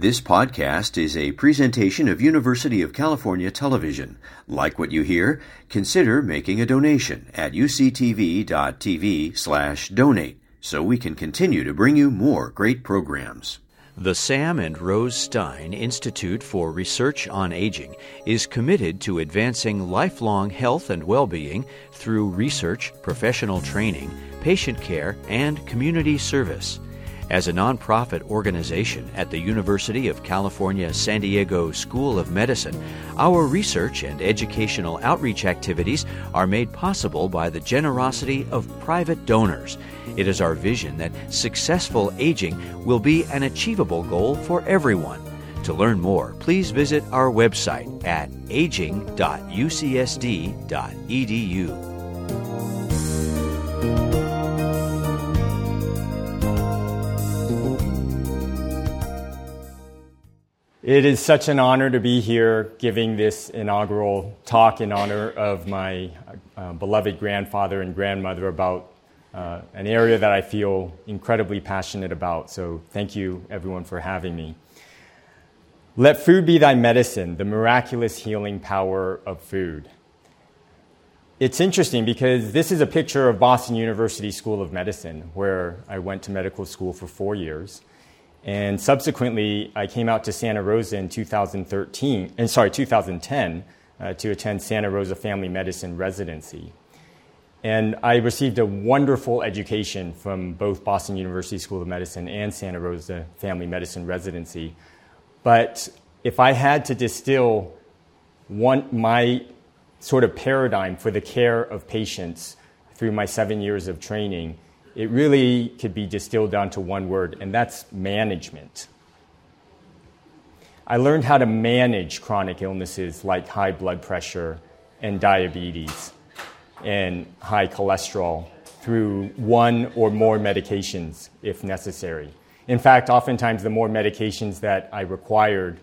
This podcast is a presentation of University of California Television. Like what you hear? Consider making a donation at uctv.tv slash donate so we can continue to bring you more great programs. The Sam and Rose Stein Institute for Research on Aging is committed to advancing lifelong health and well being through research, professional training, patient care, and community service. As a nonprofit organization at the University of California San Diego School of Medicine, our research and educational outreach activities are made possible by the generosity of private donors. It is our vision that successful aging will be an achievable goal for everyone. To learn more, please visit our website at aging.ucsd.edu. It is such an honor to be here giving this inaugural talk in honor of my uh, beloved grandfather and grandmother about uh, an area that I feel incredibly passionate about. So, thank you, everyone, for having me. Let food be thy medicine, the miraculous healing power of food. It's interesting because this is a picture of Boston University School of Medicine, where I went to medical school for four years. And subsequently, I came out to Santa Rosa in 2013, and sorry, 2010, uh, to attend Santa Rosa Family Medicine residency. And I received a wonderful education from both Boston University School of Medicine and Santa Rosa Family Medicine residency. But if I had to distill one, my sort of paradigm for the care of patients through my seven years of training, it really could be distilled down to one word, and that's management. I learned how to manage chronic illnesses like high blood pressure and diabetes and high cholesterol through one or more medications if necessary. In fact, oftentimes the more medications that I required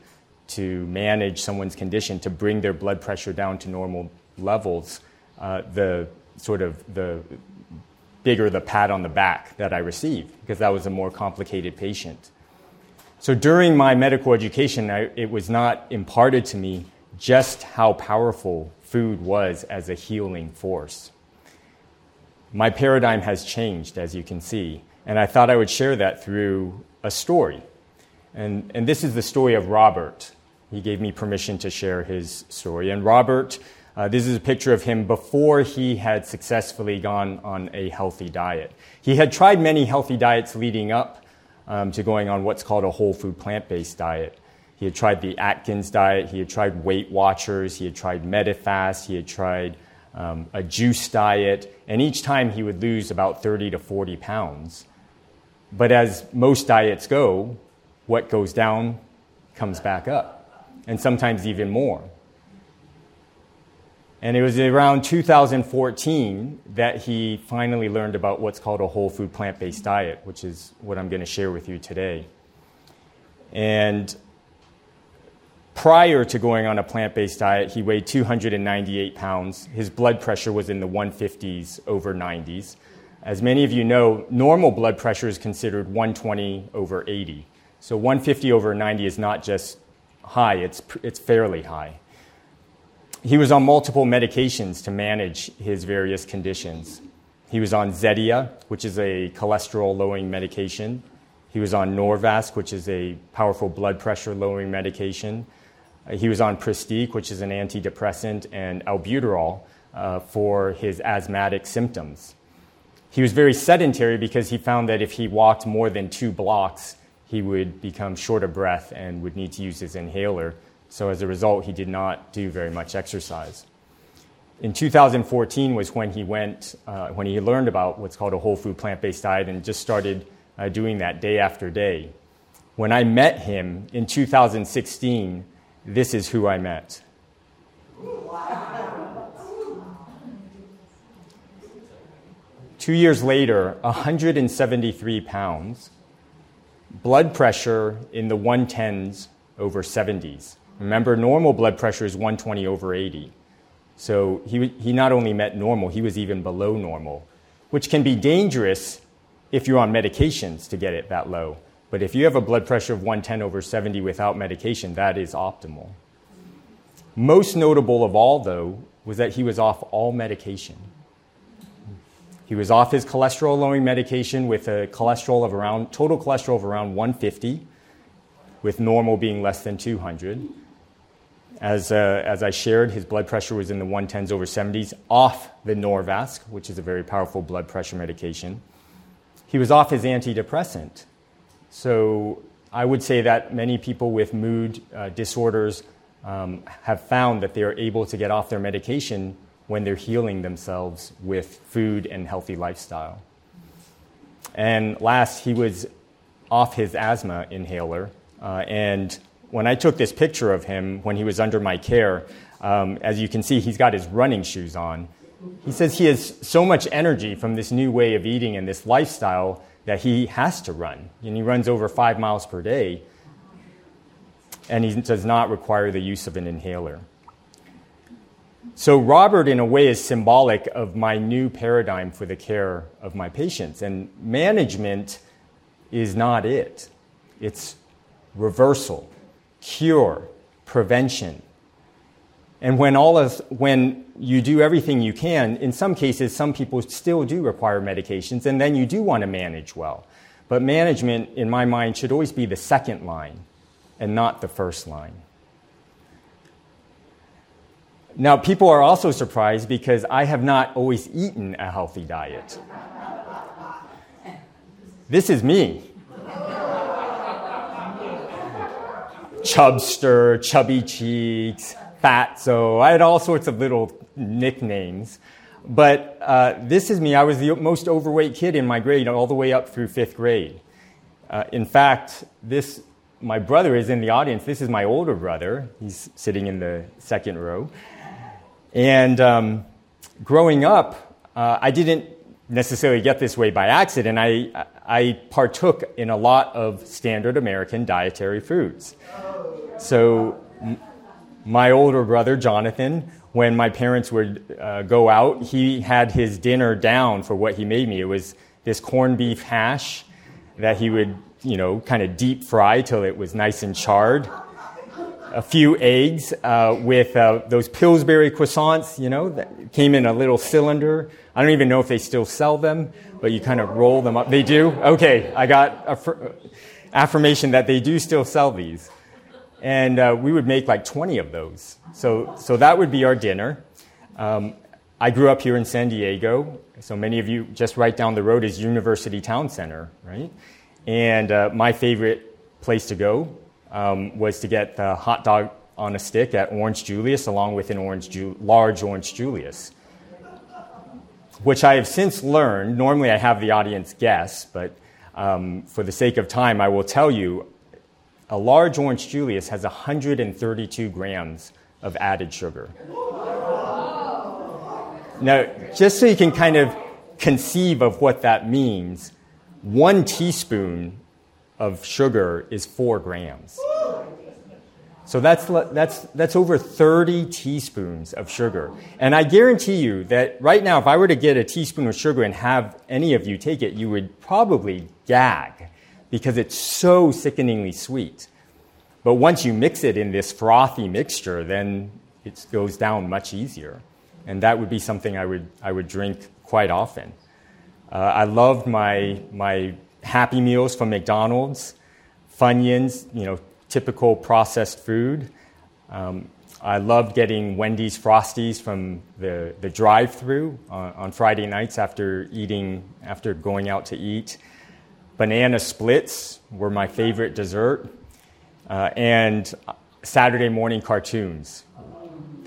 to manage someone's condition to bring their blood pressure down to normal levels, uh, the sort of the bigger the pat on the back that I received because that was a more complicated patient. So during my medical education, I, it was not imparted to me just how powerful food was as a healing force. My paradigm has changed, as you can see, and I thought I would share that through a story. And, and this is the story of Robert. He gave me permission to share his story. And Robert uh, this is a picture of him before he had successfully gone on a healthy diet. He had tried many healthy diets leading up um, to going on what's called a whole food plant based diet. He had tried the Atkins diet, he had tried Weight Watchers, he had tried Medifast, he had tried um, a juice diet, and each time he would lose about 30 to 40 pounds. But as most diets go, what goes down comes back up, and sometimes even more. And it was around 2014 that he finally learned about what's called a whole food plant based diet, which is what I'm going to share with you today. And prior to going on a plant based diet, he weighed 298 pounds. His blood pressure was in the 150s over 90s. As many of you know, normal blood pressure is considered 120 over 80. So 150 over 90 is not just high, it's, it's fairly high. He was on multiple medications to manage his various conditions. He was on Zetia, which is a cholesterol lowering medication. He was on Norvasc, which is a powerful blood pressure lowering medication. Uh, he was on Pristiq, which is an antidepressant, and albuterol uh, for his asthmatic symptoms. He was very sedentary because he found that if he walked more than two blocks, he would become short of breath and would need to use his inhaler. So as a result, he did not do very much exercise. In 2014 was when he went, uh, when he learned about what's called a whole food plant based diet and just started uh, doing that day after day. When I met him in 2016, this is who I met. Two years later, 173 pounds, blood pressure in the 110s over 70s. Remember, normal blood pressure is 120 over 80. So he, he not only met normal, he was even below normal, which can be dangerous if you're on medications to get it that low. But if you have a blood pressure of 110 over 70 without medication, that is optimal. Most notable of all, though, was that he was off all medication. He was off his cholesterol lowering medication with a cholesterol of around, total cholesterol of around 150, with normal being less than 200. As, uh, as I shared, his blood pressure was in the 110s over 70s, off the Norvasc, which is a very powerful blood pressure medication. He was off his antidepressant. So I would say that many people with mood uh, disorders um, have found that they are able to get off their medication when they're healing themselves with food and healthy lifestyle. And last, he was off his asthma inhaler. Uh, and when I took this picture of him when he was under my care, um, as you can see, he's got his running shoes on. He says he has so much energy from this new way of eating and this lifestyle that he has to run. And he runs over five miles per day. And he does not require the use of an inhaler. So, Robert, in a way, is symbolic of my new paradigm for the care of my patients. And management is not it, it's reversal, cure, prevention. And when, all of, when you do everything you can, in some cases, some people still do require medications, and then you do want to manage well. But management, in my mind, should always be the second line and not the first line. Now, people are also surprised because I have not always eaten a healthy diet. This is me. Chubster, chubby cheeks, fatso. I had all sorts of little nicknames. But uh, this is me. I was the most overweight kid in my grade all the way up through fifth grade. Uh, in fact, this, my brother is in the audience. This is my older brother. He's sitting in the second row. And um, growing up, uh, I didn't necessarily get this way by accident. I, I partook in a lot of standard American dietary foods. So, my older brother, Jonathan, when my parents would uh, go out, he had his dinner down for what he made me. It was this corned beef hash that he would, you know, kind of deep fry till it was nice and charred a few eggs uh, with uh, those Pillsbury croissants, you know, that came in a little cylinder. I don't even know if they still sell them, but you kind of roll them up. They do? Okay, I got aff- affirmation that they do still sell these. And uh, we would make like 20 of those. So, so that would be our dinner. Um, I grew up here in San Diego, so many of you just right down the road is University Town Center, right? And uh, my favorite place to go um, was to get the hot dog on a stick at Orange Julius along with an orange Ju- large Orange Julius, which I have since learned. Normally I have the audience guess, but um, for the sake of time, I will tell you a large Orange Julius has 132 grams of added sugar. Now, just so you can kind of conceive of what that means, one teaspoon of sugar is four grams. So that's, that's, that's over 30 teaspoons of sugar. And I guarantee you that right now, if I were to get a teaspoon of sugar and have any of you take it, you would probably gag because it's so sickeningly sweet. But once you mix it in this frothy mixture, then it goes down much easier. And that would be something I would, I would drink quite often. Uh, I loved my, my Happy Meals from McDonald's, Funyuns, you know, typical processed food. Um, I loved getting Wendy's Frosties from the, the drive through on, on, Friday nights after eating, after going out to eat. Banana splits were my favorite dessert. Uh, and Saturday morning cartoons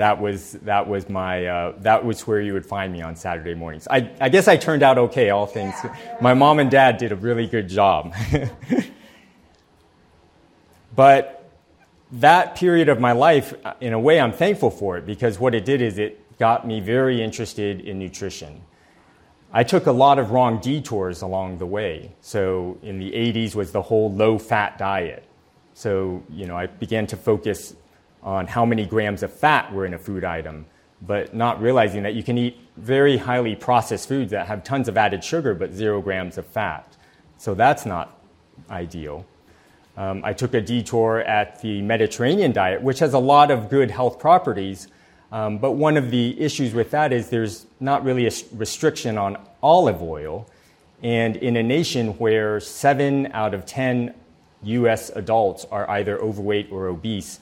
that was that was my uh, that was where you would find me on Saturday mornings. I, I guess I turned out okay. All things, my mom and dad did a really good job. but that period of my life, uh, in a way, I'm thankful for it because what it did is it got me very interested in nutrition. I took a lot of wrong detours along the way. So in the 80s was the whole low fat diet. So, you know, I began to focus on how many grams of fat were in a food item, but not realizing that you can eat very highly processed foods that have tons of added sugar but zero grams of fat. So that's not ideal. Um, I took a detour at the Mediterranean diet, which has a lot of good health properties. Um, but one of the issues with that is there's not really a restriction on olive oil. And in a nation where seven out of 10 US adults are either overweight or obese,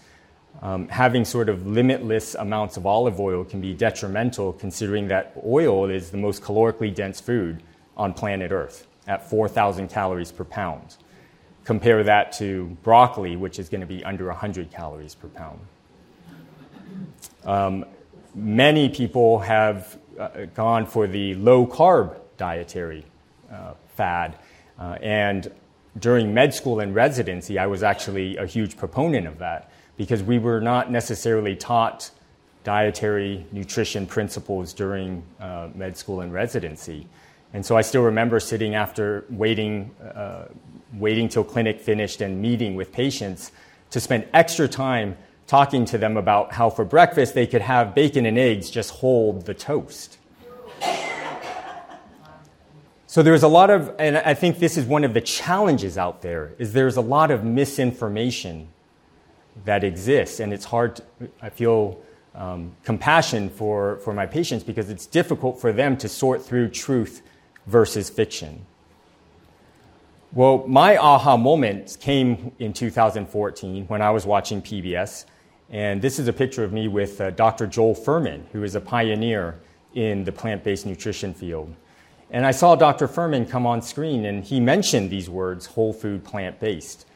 um, having sort of limitless amounts of olive oil can be detrimental considering that oil is the most calorically dense food on planet Earth at 4,000 calories per pound. Compare that to broccoli, which is going to be under 100 calories per pound. Um, many people have uh, gone for the low carb dietary uh, fad. Uh, and during med school and residency, I was actually a huge proponent of that because we were not necessarily taught dietary nutrition principles during uh, med school and residency. And so I still remember sitting after waiting, uh, waiting till clinic finished and meeting with patients to spend extra time talking to them about how for breakfast they could have bacon and eggs, just hold the toast. So there's a lot of, and I think this is one of the challenges out there, is there's a lot of misinformation that exists, and it's hard. To, I feel um, compassion for, for my patients because it's difficult for them to sort through truth versus fiction. Well, my aha moment came in 2014 when I was watching PBS. And this is a picture of me with uh, Dr. Joel Fuhrman, who is a pioneer in the plant based nutrition field. And I saw Dr. Fuhrman come on screen, and he mentioned these words whole food, plant based,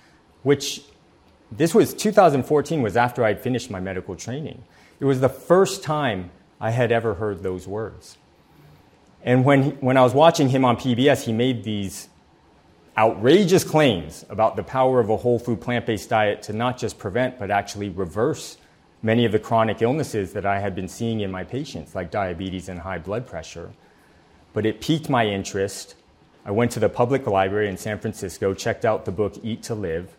which this was 2014 was after I'd finished my medical training. It was the first time I had ever heard those words. And when, he, when I was watching him on PBS, he made these outrageous claims about the power of a whole food plant based diet to not just prevent, but actually reverse many of the chronic illnesses that I had been seeing in my patients, like diabetes and high blood pressure. But it piqued my interest. I went to the public library in San Francisco, checked out the book Eat to Live.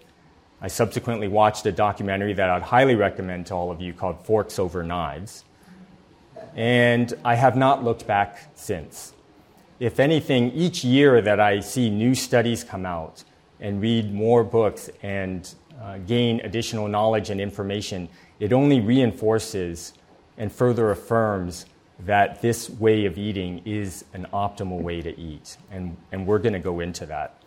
I subsequently watched a documentary that I'd highly recommend to all of you called Forks Over Knives. And I have not looked back since if anything, each year that I see new studies come out and read more books and uh, gain additional knowledge and information, it only reinforces and further affirms that this way of eating is an optimal way to eat. And, and we're going to go into that.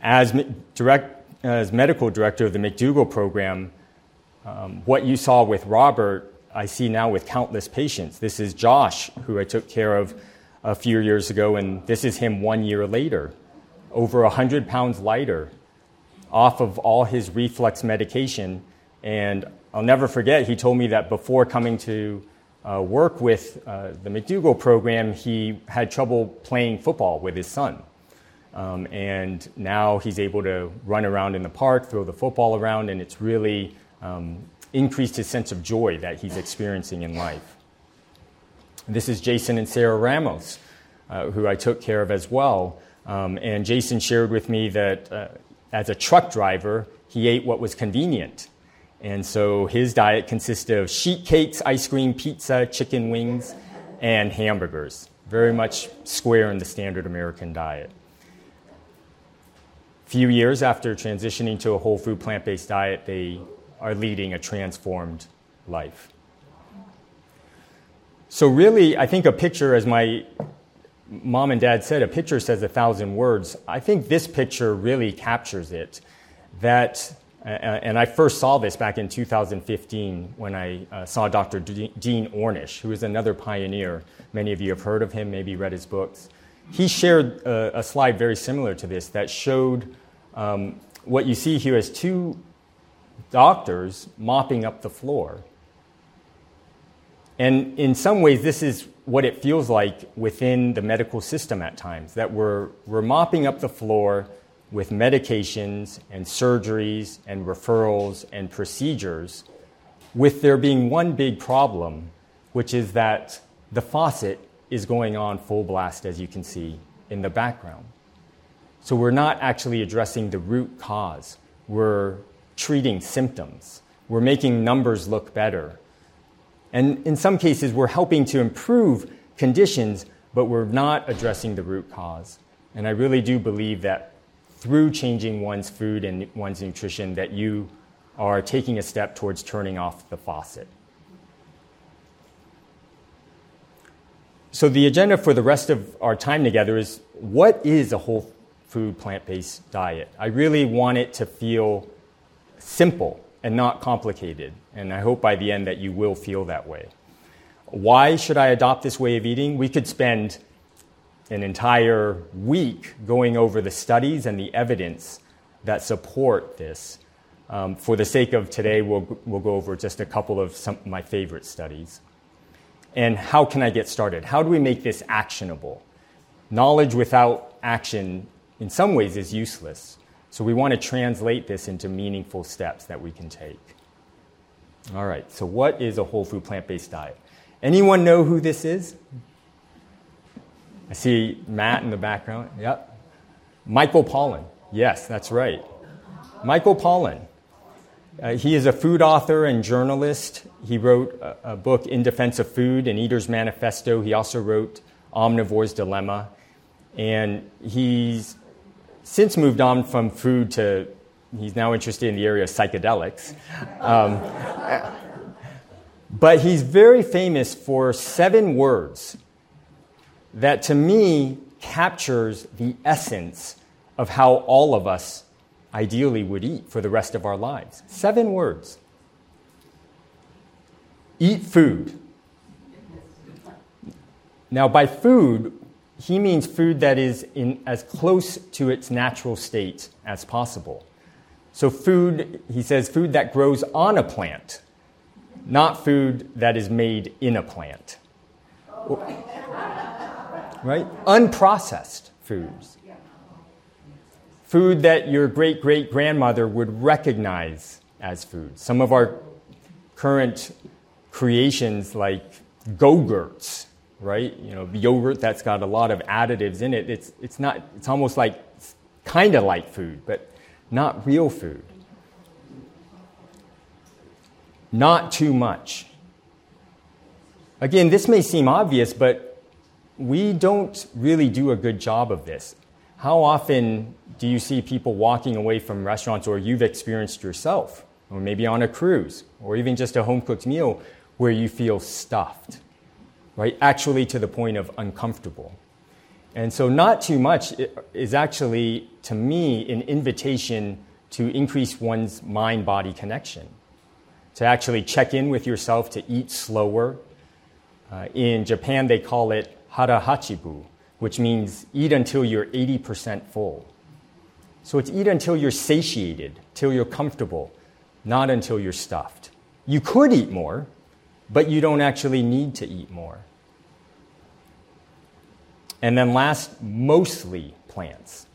As, direct, as medical director of the McDougall program, um, what you saw with Robert, I see now with countless patients. This is Josh, who I took care of a few years ago, and this is him one year later, over 100 pounds lighter, off of all his reflux medication. And I'll never forget, he told me that before coming to uh, work with uh, the McDougall program, he had trouble playing football with his son. Um, and now he's able to run around in the park, throw the football around, and it's really um, increased his sense of joy that he's experiencing in life. This is Jason and Sarah Ramos, uh, who I took care of as well. Um, and Jason shared with me that uh, as a truck driver, he ate what was convenient. And so his diet consisted of sheet cakes, ice cream, pizza, chicken wings, and hamburgers. Very much square in the standard American diet. A few years after transitioning to a whole food plant based diet, they are leading a transformed life. So, really, I think a picture, as my mom and dad said, a picture says a thousand words. I think this picture really captures it. That, uh, and I first saw this back in 2015 when I uh, saw Dr. Dean Ornish, who is another pioneer. Many of you have heard of him, maybe read his books. He shared a slide very similar to this that showed um, what you see here as two doctors mopping up the floor and in some ways, this is what it feels like within the medical system at times that we're, we're mopping up the floor with medications and surgeries and referrals and procedures, with there being one big problem, which is that the faucet is going on full blast, as you can see in the background. So we're not actually addressing the root cause, we're treating symptoms, we're making numbers look better and in some cases, we're helping to improve conditions, but we're not addressing the root cause. And I really do believe that through changing one's food and one's nutrition that you are taking a step towards turning off the faucet. So, the agenda for the rest of our time together is what is a whole food plant based diet? I really want it to feel simple and not complicated, and I hope by the end that you will feel that way. Why should I adopt this way of eating? We could spend an entire week going over the studies and the evidence that support this. Um, for the sake of today, we'll, we'll go over just a couple of some my favorite studies. And how can I get started? How do we make this actionable? Knowledge without action, in some ways, is useless. So we want to translate this into meaningful steps that we can take. All right, so what is a whole food plant based diet? Anyone know who this is? I see Matt in the background. Yep. Michael Pollan. Yes, that's right. Michael Pollan. Uh, he is a food author and journalist. He wrote a, a, book, In Defense of Food, and Eater's Manifesto. He also wrote Omnivore's Dilemma. And he's since moved on from food to, he's now interested in the area of psychedelics. Um, but he's very famous for seven words that to me captures the essence of how all of us ideally would eat for the rest of our lives. Seven words eat food. Now, by food, he means food that is in as close to its natural state as possible. So, food, he says, food that grows on a plant, not food that is made in a plant right? Unprocessed foods. Food that your great great grandmother would recognize as food. Some of our current creations, like Go-Gurts, right? You know, yogurt that's got a lot of additives in it. It's, it's, not, it's almost like, kind of like food, but not real food. Not too much. Again, this may seem obvious, but we don't really do a good job of this. How often do you see people walking away from restaurants, or you've experienced yourself, or maybe on a cruise, or even just a home cooked meal, where you feel stuffed, right? Actually, to the point of uncomfortable. And so, not too much is actually, to me, an invitation to increase one's mind body connection, to actually check in with yourself, to eat slower. Uh, in Japan, they call it hara hachibu, which means eat until you're 80% full. So it's eat until you're satiated, till you're comfortable, not until you're stuffed. You could eat more, but you don't actually need to eat more. And then last, mostly plants.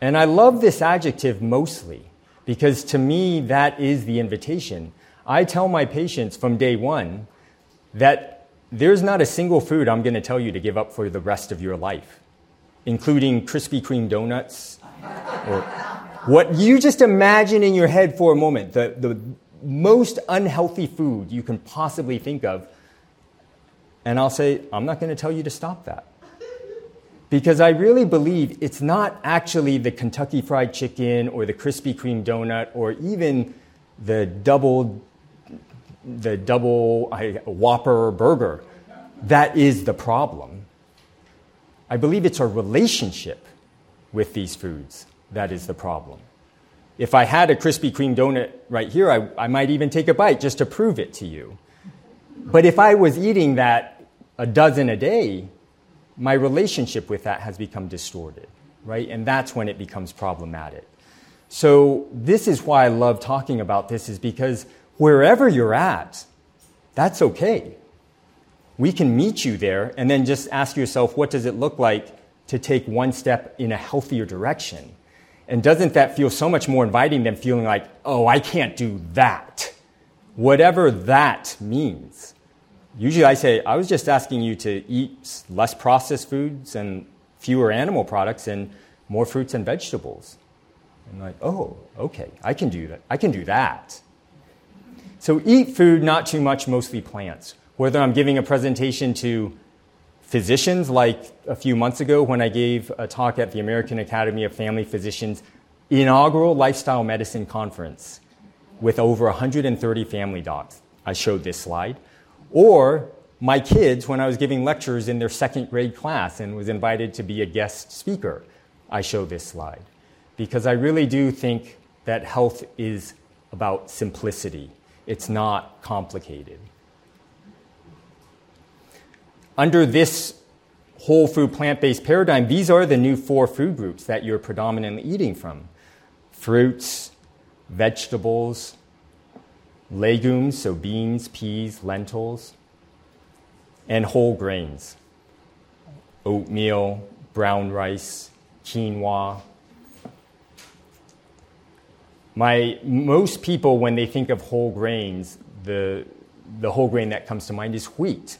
And I love this adjective, mostly, because to me, that is the invitation. I tell my patients from day one that there's not a single food I'm going to tell you to give up for the rest of your life, including Krispy Kreme donuts or what you just imagine in your head for a moment, the, the most unhealthy food you can possibly think of. And I'll say, I'm not going to tell you to stop that. Because I really believe it's not actually the Kentucky Fried Chicken or the Krispy Kreme donut or even the double the double Whopper burger. That is the problem. I believe it's our relationship with these foods that is the problem. If I had a Krispy Kreme donut right here, I, I might even take a bite just to prove it to you. But if I was eating that a dozen a day, my relationship with that has become distorted, right? And that's when it becomes problematic. So this is why I love talking about this is because wherever you're at, that's okay. We can meet you there and then just ask yourself, what does it look like to take one step in a healthier direction? And doesn't that feel so much more inviting than feeling like, oh, I can't do that? Whatever that means. Usually I say, I was just asking you to eat less processed foods and fewer animal products and more fruits and vegetables. And like, oh, okay, I can do that. I can do that. So eat food, not too much, mostly plants. Whether I'm giving a presentation to physicians, like a few months ago when I gave a talk at the American Academy of Family Physicians inaugural lifestyle medicine conference with over 130 family docs. I showed this slide. Or my kids when I was giving lectures in their second grade class and was invited to be a guest speaker. I show this slide because I really do think that health is about simplicity. It's not complicated. Under this whole food plant based paradigm, these are the new four food groups that you're predominantly eating from fruits, vegetables, legumes, so beans, peas, lentils, and whole grains oatmeal, brown rice, quinoa. My, most people, when they think of whole grains, the, the whole grain that comes to mind is wheat.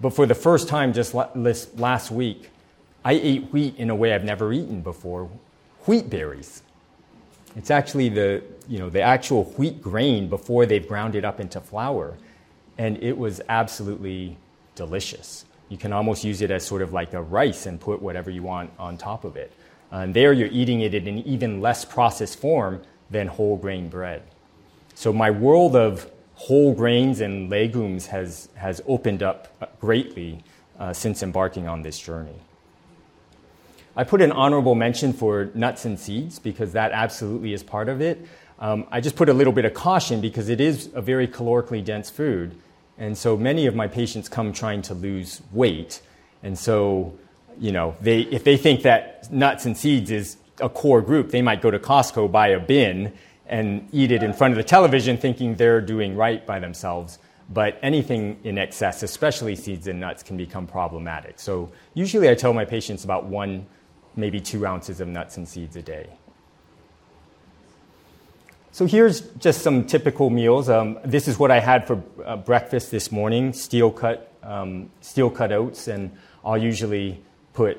But for the first time just last week, I ate wheat in a way I've never eaten before wheat berries. It's actually the, you know, the actual wheat grain before they've ground it up into flour. And it was absolutely delicious. You can almost use it as sort of like a rice and put whatever you want on top of it. And there you're eating it in an even less processed form than whole grain bread. So my world of whole grains and legumes has, has opened up greatly uh, since embarking on this journey. I put an honorable mention for nuts and seeds because that absolutely is part of it. Um, I just put a little bit of caution because it is a very calorically dense food. And so many of my patients come trying to lose weight. And so, you know, they, if they think that nuts and seeds is a core group, they might go to Costco, buy a bin, and eat it in front of the television thinking they're doing right by themselves. But anything in excess, especially seeds and nuts, can become problematic. So usually I tell my patients about one, maybe two ounces of nuts and seeds a day. So here's just some typical meals. Um, this is what I had for uh, breakfast this morning: steel cut, um, steel cut oats, and I'll usually put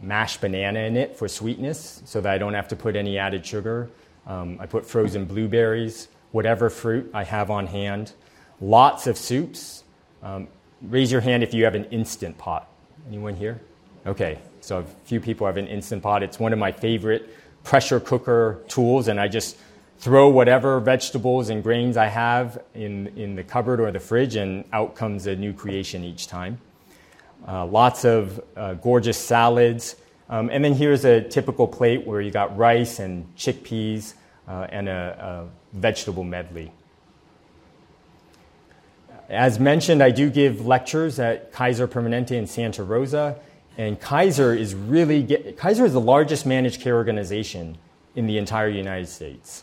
mashed banana in it for sweetness, so that I don't have to put any added sugar. Um, I put frozen blueberries, whatever fruit I have on hand. Lots of soups. Um, raise your hand if you have an instant pot. Anyone here? Okay, so a few people have an instant pot. It's one of my favorite pressure cooker tools, and I just throw whatever vegetables and grains I have in, in the cupboard or the fridge, and out comes a new creation each time. Uh, lots of uh, gorgeous salads. Um, and then here's a typical plate where you got rice and chickpeas uh, and a, a, vegetable medley. As mentioned, I do give lectures at Kaiser Permanente in Santa Rosa, and Kaiser is really get, Kaiser is the largest managed care organization in the entire United States.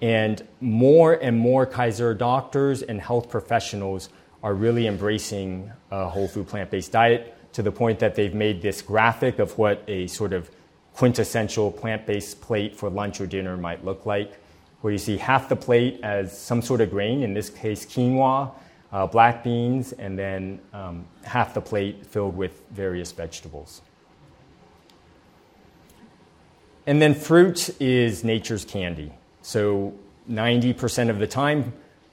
And more and more Kaiser doctors and health professionals are really embracing a whole food plant based diet to the point that they've made this graphic of what a sort of quintessential plant based plate for lunch or dinner might look like, where you see half the plate as some sort of grain, in this case, quinoa, uh, black beans, and then um, half the plate filled with various vegetables. And then fruit is nature's candy. So 90% of the time,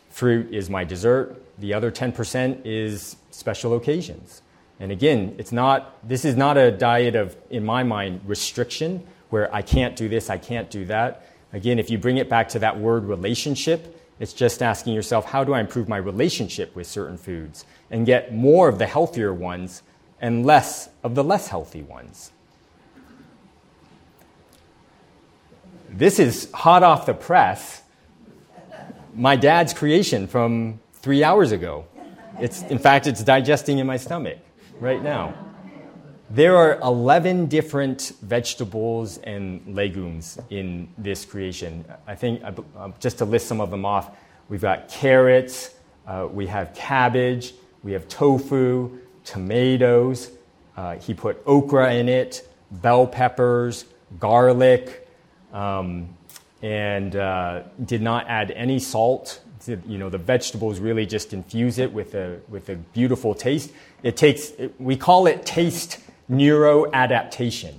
fruit is my dessert. The other 10% is special occasions. And again, it's not, this is not a diet of, in my mind, restriction, where I can't do this, I can't do that. Again, if you bring it back to that word relationship, it's just asking yourself, how do I improve my relationship with certain foods and get more of the healthier ones and less of the less healthy ones? This is hot off the press. My dad's creation from three hours ago. It's, in fact, it's digesting in my stomach right now. There are 11 different vegetables and legumes in this creation. I think, uh, just to list some of them off, we've got carrots, uh, we have cabbage, we have tofu, tomatoes, uh, he put okra in it, bell peppers, garlic, um, and uh, did not add any salt you know, the vegetables really just infuse it with a, with a beautiful taste. It takes, we call it taste neuroadaptation.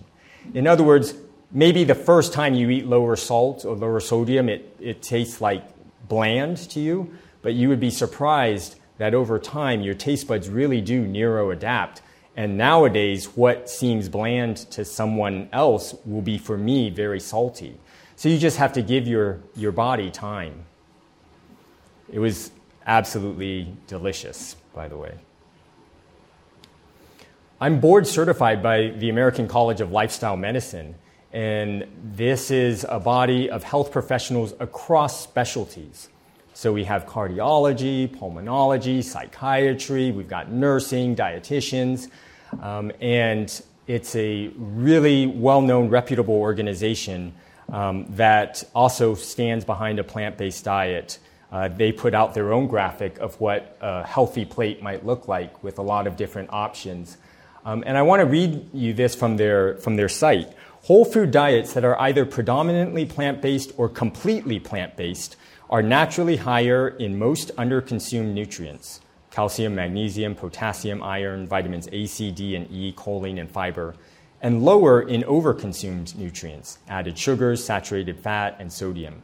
In other words, maybe the first time you eat lower salt or lower sodium, it, it tastes like bland to you, but you would be surprised that over time your taste buds really do neuroadapt And nowadays, what seems bland to someone else will be for me very salty. So you just have to give your, your body time. It was absolutely delicious, by the way. I'm board certified by the American College of Lifestyle Medicine, and this is a body of health professionals across specialties. So we have cardiology, pulmonology, psychiatry, we've got nursing, dietitians, um, and it's a really well known, reputable organization um, that also stands behind a plant based diet. Uh, they put out their own graphic of what a healthy plate might look like with a lot of different options. Um, and I want to read you this from their, from their site. Whole food diets that are either predominantly plant based or completely plant based are naturally higher in most underconsumed nutrients calcium, magnesium, potassium, iron, vitamins A, C, D, and E, choline, and fiber, and lower in overconsumed nutrients, added sugars, saturated fat, and sodium.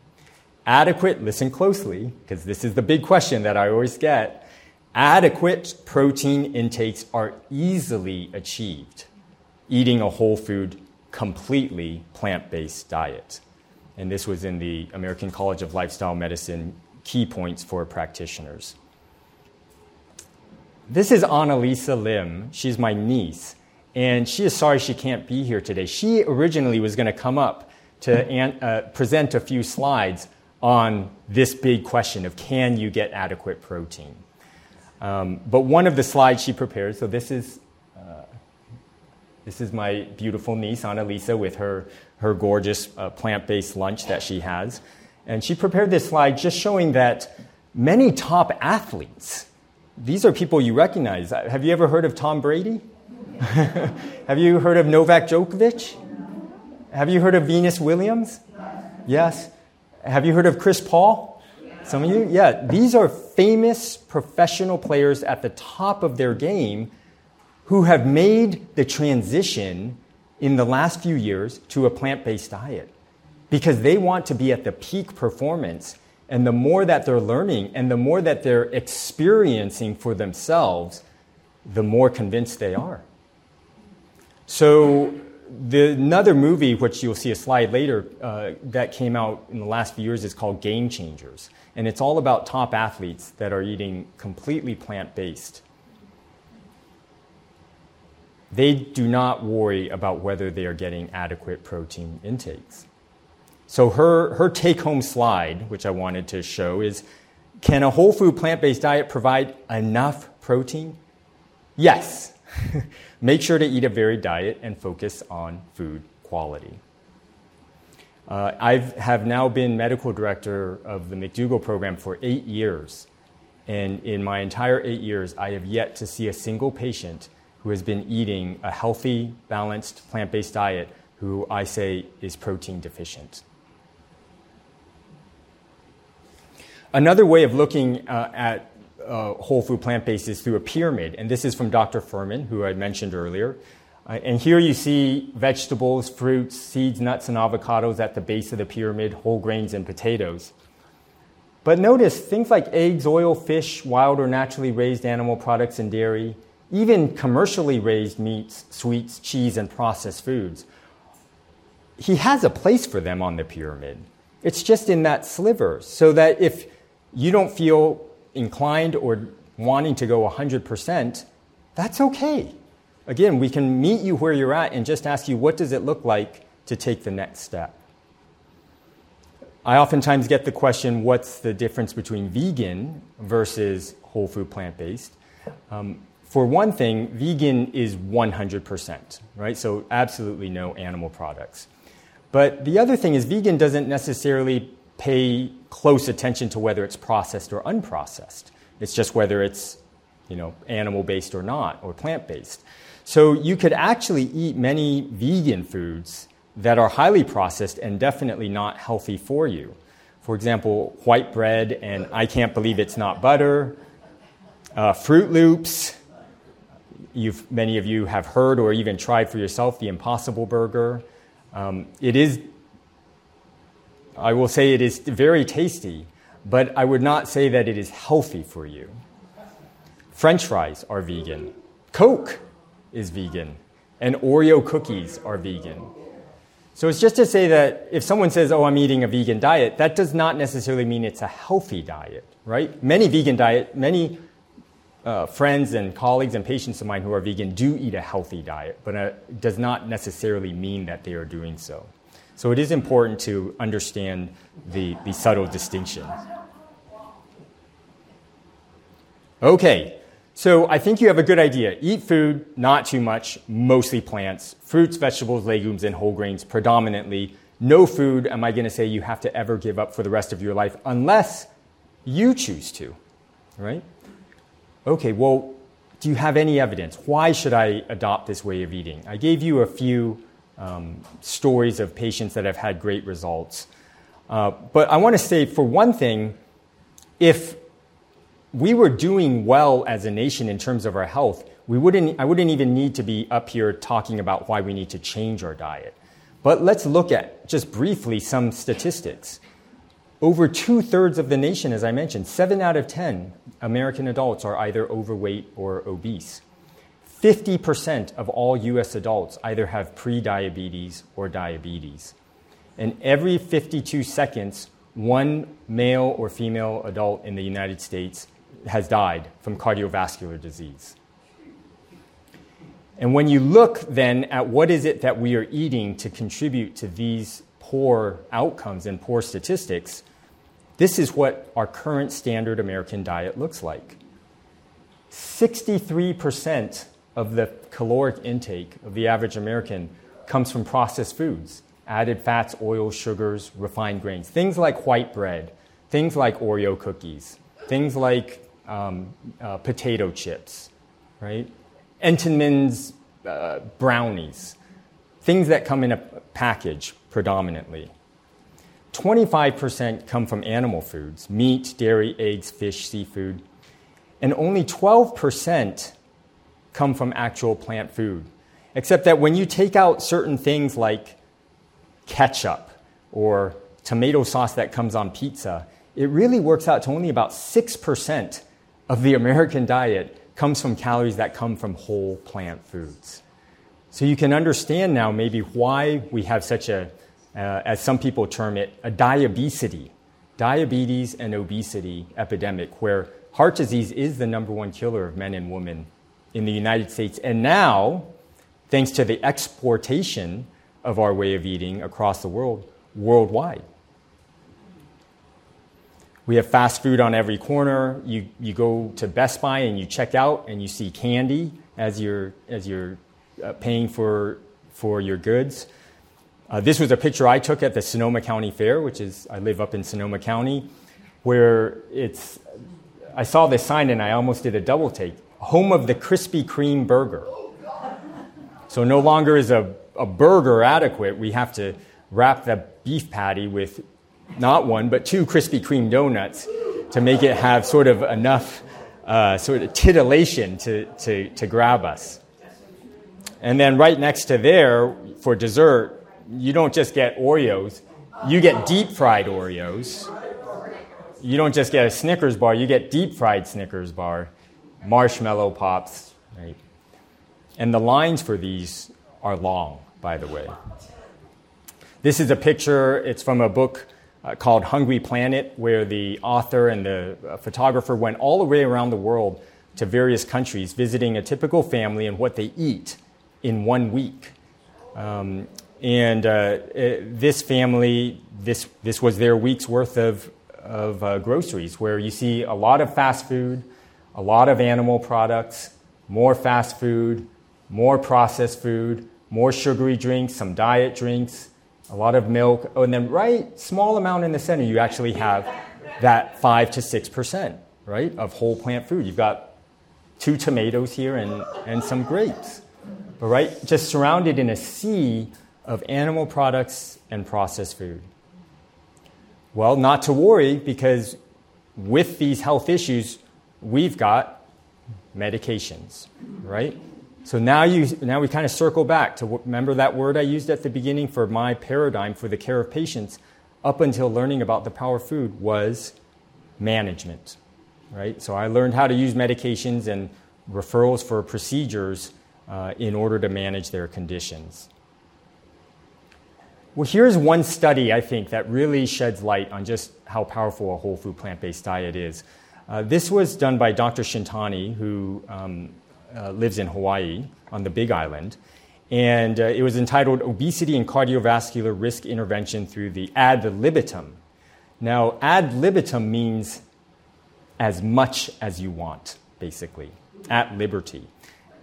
Adequate, listen closely, because this is the big question that I always get Adequate protein intakes are easily achieved eating a whole food, completely plant based diet. And this was in the American College of Lifestyle Medicine key points for practitioners. This is Annalisa Lim. She's my niece, and she is sorry she can't be here today. She originally was going to come up to an, uh, present a few slides on this big question of can you get adequate protein? Um, but one of the slides she prepared, so this is, uh, this is my beautiful niece, Annalisa, with her, her gorgeous uh, plant based lunch that she has. And she prepared this slide just showing that many top athletes, these are people you recognize. Uh, have you ever heard of Tom Brady? Have you heard of Novak Djokovic? Have you heard of Venus Williams? Yes. Have you heard of Chris Paul? Some of you? Yeah, these are famous professional players at the top of their game who have made the transition in the last few years to a plant based diet because they want to be at the peak performance. And the more that they're learning and the more that they're experiencing for themselves, the more convinced they are. So, the, another movie, which you'll see a slide later, uh, that came out in the last few years is called Game Changers. And it's all about top athletes that are eating completely plant based. They do not worry about whether they are getting adequate protein intakes. So, her, her take home slide, which I wanted to show, is Can a whole food plant based diet provide enough protein? Yes. Make sure to eat a varied diet and focus on food quality. Uh, I have now been medical director of the McDougall program for eight years. And in my entire eight years, I have yet to see a single patient who has been eating a healthy, balanced, plant based diet who I say is protein deficient. Another way of looking uh, at uh, whole food plant based is through a pyramid, and this is from Dr. Fuhrman, who I mentioned earlier. Uh, and here you see vegetables, fruits, seeds, nuts, and avocados at the base of the pyramid, whole grains, and potatoes. But notice things like eggs, oil, fish, wild or naturally raised animal products, and dairy, even commercially raised meats, sweets, cheese, and processed foods. He has a place for them on the pyramid. It's just in that sliver, so that if you don't feel inclined or wanting to go 100%, that's okay. Again, we can meet you where you're at and just ask you, what does it look like to take the next step? I oftentimes get the question, what's the difference between vegan versus whole food plant based? Um, for one thing, vegan is 100%, right? So, absolutely no animal products. But the other thing is, vegan doesn't necessarily pay close attention to whether it's processed or unprocessed. It's just whether it's you know, animal based or not, or plant based. So you could actually eat many vegan foods that are highly processed and definitely not healthy for you. For example, white bread and I can't believe it's not butter, uh, Froot Loops. You've, many of you have heard or even tried for yourself the Impossible Burger. Um, it is, I will say, it is very tasty, but I would not say that it is healthy for you. French fries are vegan. Coke is vegan, and Oreo cookies are vegan. So it's just to say that if someone says, "Oh, I'm eating a vegan diet," that does not necessarily mean it's a healthy diet, right? Many vegan diet, many uh, friends and colleagues and patients of mine who are vegan do eat a healthy diet, but it uh, does not necessarily mean that they are doing so. So it is important to understand the, the subtle distinction. Okay, so I think you have a good idea. Eat food, not too much, mostly plants, fruits, vegetables, legumes, and whole grains predominantly. No food am I going to say you have to ever give up for the rest of your life unless you choose to, right? Okay, well, do you have any evidence? Why should I adopt this way of eating? I gave you a few um, stories of patients that have had great results. Uh, but I want to say, for one thing, if we were doing well as a nation in terms of our health, we wouldn't, I wouldn't even need to be up here talking about why we need to change our diet. But let's look at just briefly some statistics. Over two thirds of the nation, as I mentioned, seven out of 10 American adults are either overweight or obese. 50% of all US adults either have prediabetes or diabetes. And every 52 seconds, one male or female adult in the United States has died from cardiovascular disease. And when you look then at what is it that we are eating to contribute to these poor outcomes and poor statistics, this is what our current standard American diet looks like. 63% of the caloric intake of the average American comes from processed foods, added fats, oils, sugars, refined grains, things like white bread, things like Oreo cookies, things like um, uh, potato chips, right? Entenmann's uh, brownies, things that come in a package predominantly. 25% come from animal foods meat, dairy, eggs, fish, seafood. And only 12% come from actual plant food. Except that when you take out certain things like ketchup or tomato sauce that comes on pizza, it really works out to only about 6% of the American diet comes from calories that come from whole plant foods. So you can understand now maybe why we have such a, uh, as some people term it, a diabesity, diabetes and obesity epidemic, where heart disease is the number one killer of men and women in the United States. And now, thanks to the exportation of our way of eating across the world, worldwide. We have fast food on every corner. You, you go to Best Buy and you check out and you see candy as you're, as you're uh, paying for, for your goods. Uh, this was a picture I took at the Sonoma County Fair, which is, I live up in Sonoma County, where it's, I saw this sign and I almost did a double take home of the Krispy Kreme burger. So no longer is a, a burger adequate. We have to wrap the beef patty with not one, but two Krispy Kreme donuts to make it have sort of enough uh, sort of titillation to, to, to grab us. And then right next to there, for dessert, you don't just get Oreos, you get deep fried Oreos. You don't just get a Snickers bar, you get deep fried Snickers bar, marshmallow pops, right? And the lines for these are long, by the way. This is a picture, it's from a book uh, called Hungry Planet, where the author and the uh, photographer went all the way around the world to various countries, visiting a typical family and what they eat in one week. Um, and uh, it, this family, this, this was their week's worth of, of uh, groceries, where you see a lot of fast food, a lot of animal products, more fast food, more processed food, more sugary drinks, some diet drinks, a lot of milk, oh, and then right small amount in the center, you actually have that five to six percent, right, of whole plant food. You've got two tomatoes here and, and some grapes, but right, just surrounded in a sea of animal products and processed food. Well, not to worry because with these health issues, we've got medications, right? So now, you, now we kind of circle back to remember that word I used at the beginning for my paradigm for the care of patients up until learning about the power of food was management, right? So I learned how to use medications and referrals for procedures uh, in order to manage their conditions. Well, here's one study I think that really sheds light on just how powerful a whole food plant based diet is. Uh, this was done by Dr. Shintani, who um, uh, lives in Hawaii on the Big Island. And uh, it was entitled Obesity and Cardiovascular Risk Intervention through the Ad Libitum. Now, ad libitum means as much as you want, basically, at liberty.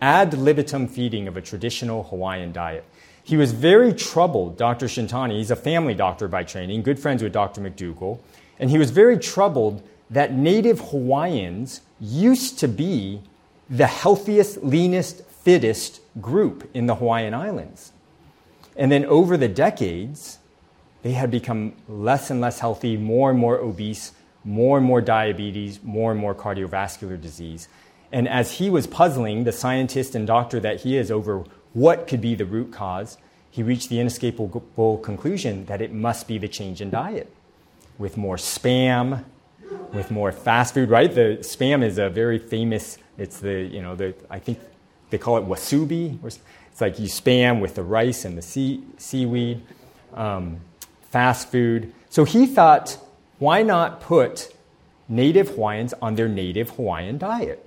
Ad libitum feeding of a traditional Hawaiian diet. He was very troubled, Dr. Shintani. He's a family doctor by training, good friends with Dr. McDougall. And he was very troubled that native Hawaiians used to be the healthiest, leanest, fittest group in the Hawaiian Islands. And then over the decades, they had become less and less healthy, more and more obese, more and more diabetes, more and more cardiovascular disease. And as he was puzzling, the scientist and doctor that he is, over what could be the root cause, he reached the inescapable conclusion that it must be the change in diet. With more spam, with more fast food, right? The spam is a very famous, it's the, you know, the, I think they call it musubi. It's like you spam with the rice and the sea, seaweed, um, fast food. So he thought, why not put native Hawaiians on their native Hawaiian diet?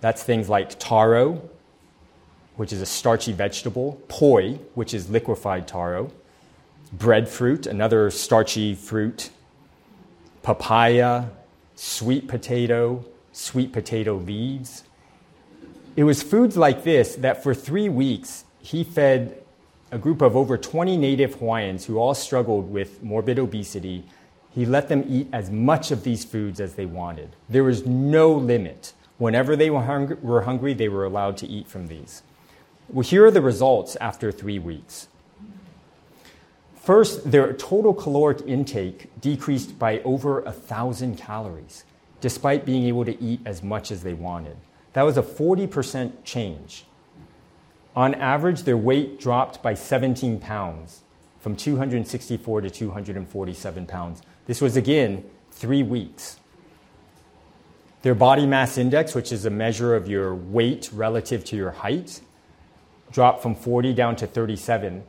That's things like taro, which is a starchy vegetable, poi, which is liquefied taro, breadfruit, another starchy fruit, papaya, sweet potato, sweet potato leaves. It was foods like this that for three weeks he fed a group of over 20 native Hawaiians who all struggled with morbid obesity. He let them eat as much of these foods as they wanted. There was no limit. Whenever they were, hung- were hungry, they were allowed to eat from these. Well, here are the results after three weeks. First, their total caloric intake decreased by over a thousand calories, despite being able to eat as much as they wanted. That was a 40% change. On average, their weight dropped by 17 pounds, from 264 to 247 pounds. This was again three weeks. Their body mass index, which is a measure of your weight relative to your height, dropped from 40 down to 37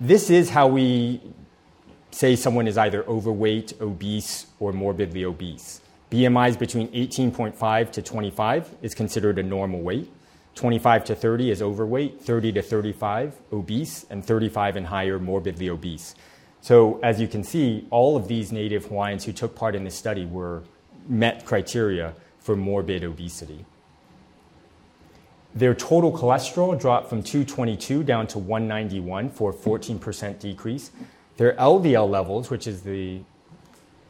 this is how we say someone is either overweight, obese, or morbidly obese. BMIs between 18.5 to 25 is considered a normal weight. 25 to 30 is overweight, 30 to 35 obese, and 35 and higher morbidly obese. So as you can see, all of these native Hawaiians who took part in this study were met criteria for morbid obesity. Their total cholesterol dropped from 222 down to 191 for a 14% decrease. Their LDL levels, which is the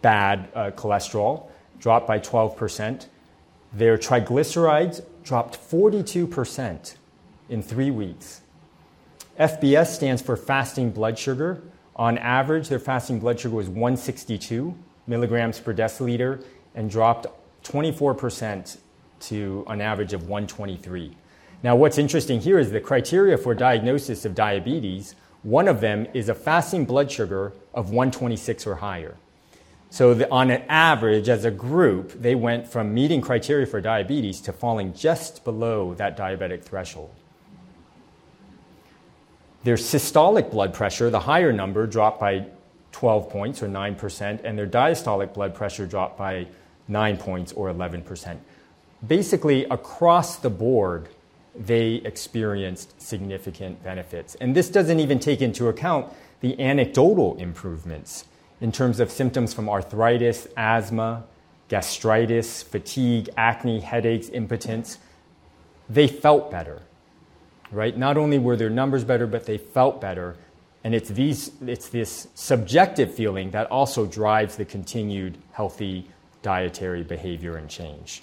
bad uh, cholesterol, dropped by 12%. Their triglycerides dropped 42% in three weeks. FBS stands for fasting blood sugar. On average, their fasting blood sugar was 162 milligrams per deciliter and dropped 24% to an average of 123. Now, what's interesting here is the criteria for diagnosis of diabetes. One of them is a fasting blood sugar of 126 or higher. So, the, on an average, as a group, they went from meeting criteria for diabetes to falling just below that diabetic threshold. Their systolic blood pressure, the higher number, dropped by 12 points or 9%, and their diastolic blood pressure dropped by 9 points or 11%. Basically, across the board, they experienced significant benefits. And this doesn't even take into account the anecdotal improvements in terms of symptoms from arthritis, asthma, gastritis, fatigue, acne, headaches, impotence. They felt better, right? Not only were their numbers better, but they felt better. And it's, these, it's this subjective feeling that also drives the continued healthy dietary behavior and change.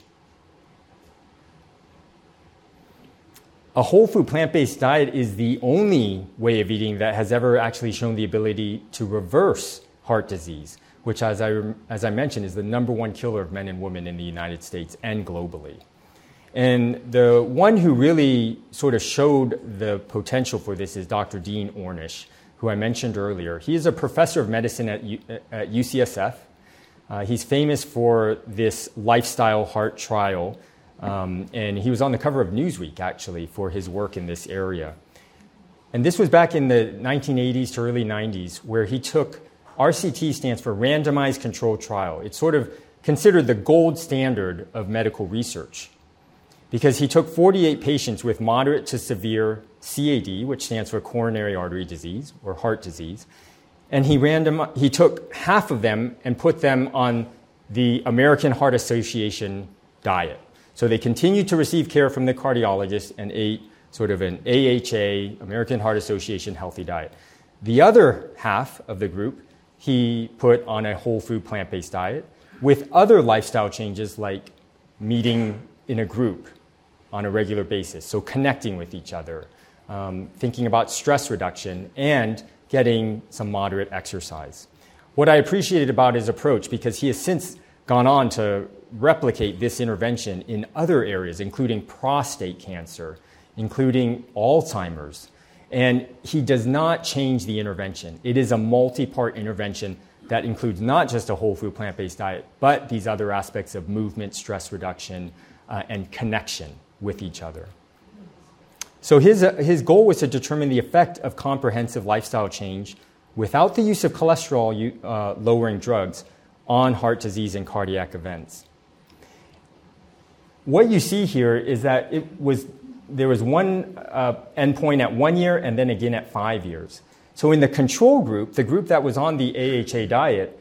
A whole food plant based diet is the only way of eating that has ever actually shown the ability to reverse heart disease, which, as I, as I mentioned, is the number one killer of men and women in the United States and globally. And the one who really sort of showed the potential for this is Dr. Dean Ornish, who I mentioned earlier. He is a professor of medicine at, U- at UCSF. Uh, he's famous for this lifestyle heart trial Um, and he was on the cover of Newsweek, actually, for his work in this area. And this was back in the 1980s to early 90s, where he took RCT stands for randomized controlled trial. It's sort of considered the gold standard of medical research because he took 48 patients with moderate to severe CAD, which stands for coronary artery disease or heart disease, and he, random, he took half of them and put them on the American Heart Association diet. So they continued to receive care from the cardiologist and ate sort of an AHA, American Heart Association healthy diet. The other half of the group he put on a whole food plant based diet with other lifestyle changes like meeting in a group on a regular basis, so connecting with each other, um, thinking about stress reduction, and getting some moderate exercise. What I appreciated about his approach, because he has since gone on to replicate this intervention in other areas, including prostate cancer, including Alzheimer's. And he does not change the intervention. It is a multi part intervention that includes not just a whole food plant based diet, but these other aspects of movement, stress reduction, uh, and connection with each other. So his, uh, his goal was to determine the effect of comprehensive lifestyle change without the use of cholesterol uh, lowering drugs on heart disease and cardiac events. What you see here is that it was, there was one uh, endpoint at one year and then again at five years. So in the control group, the group that was on the AHA diet,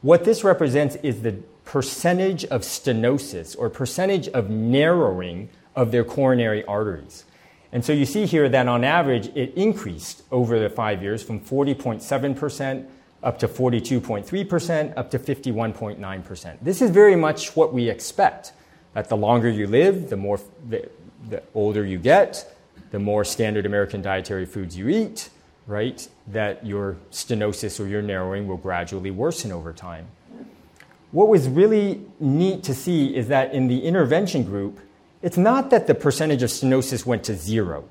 what this represents is the percentage of stenosis or percentage of narrowing of their coronary arteries. And so you see here that on average, it increased over the five years from 40.7% up to 42.3%, up to 51.9%. This is very much what we expect that the longer you live, the more the, the older you get, the more standard American dietary foods you eat, right? That your stenosis or your narrowing will gradually worsen over time. What was really neat to see is that in the intervention group, it's not that the percentage of stenosis went to zero,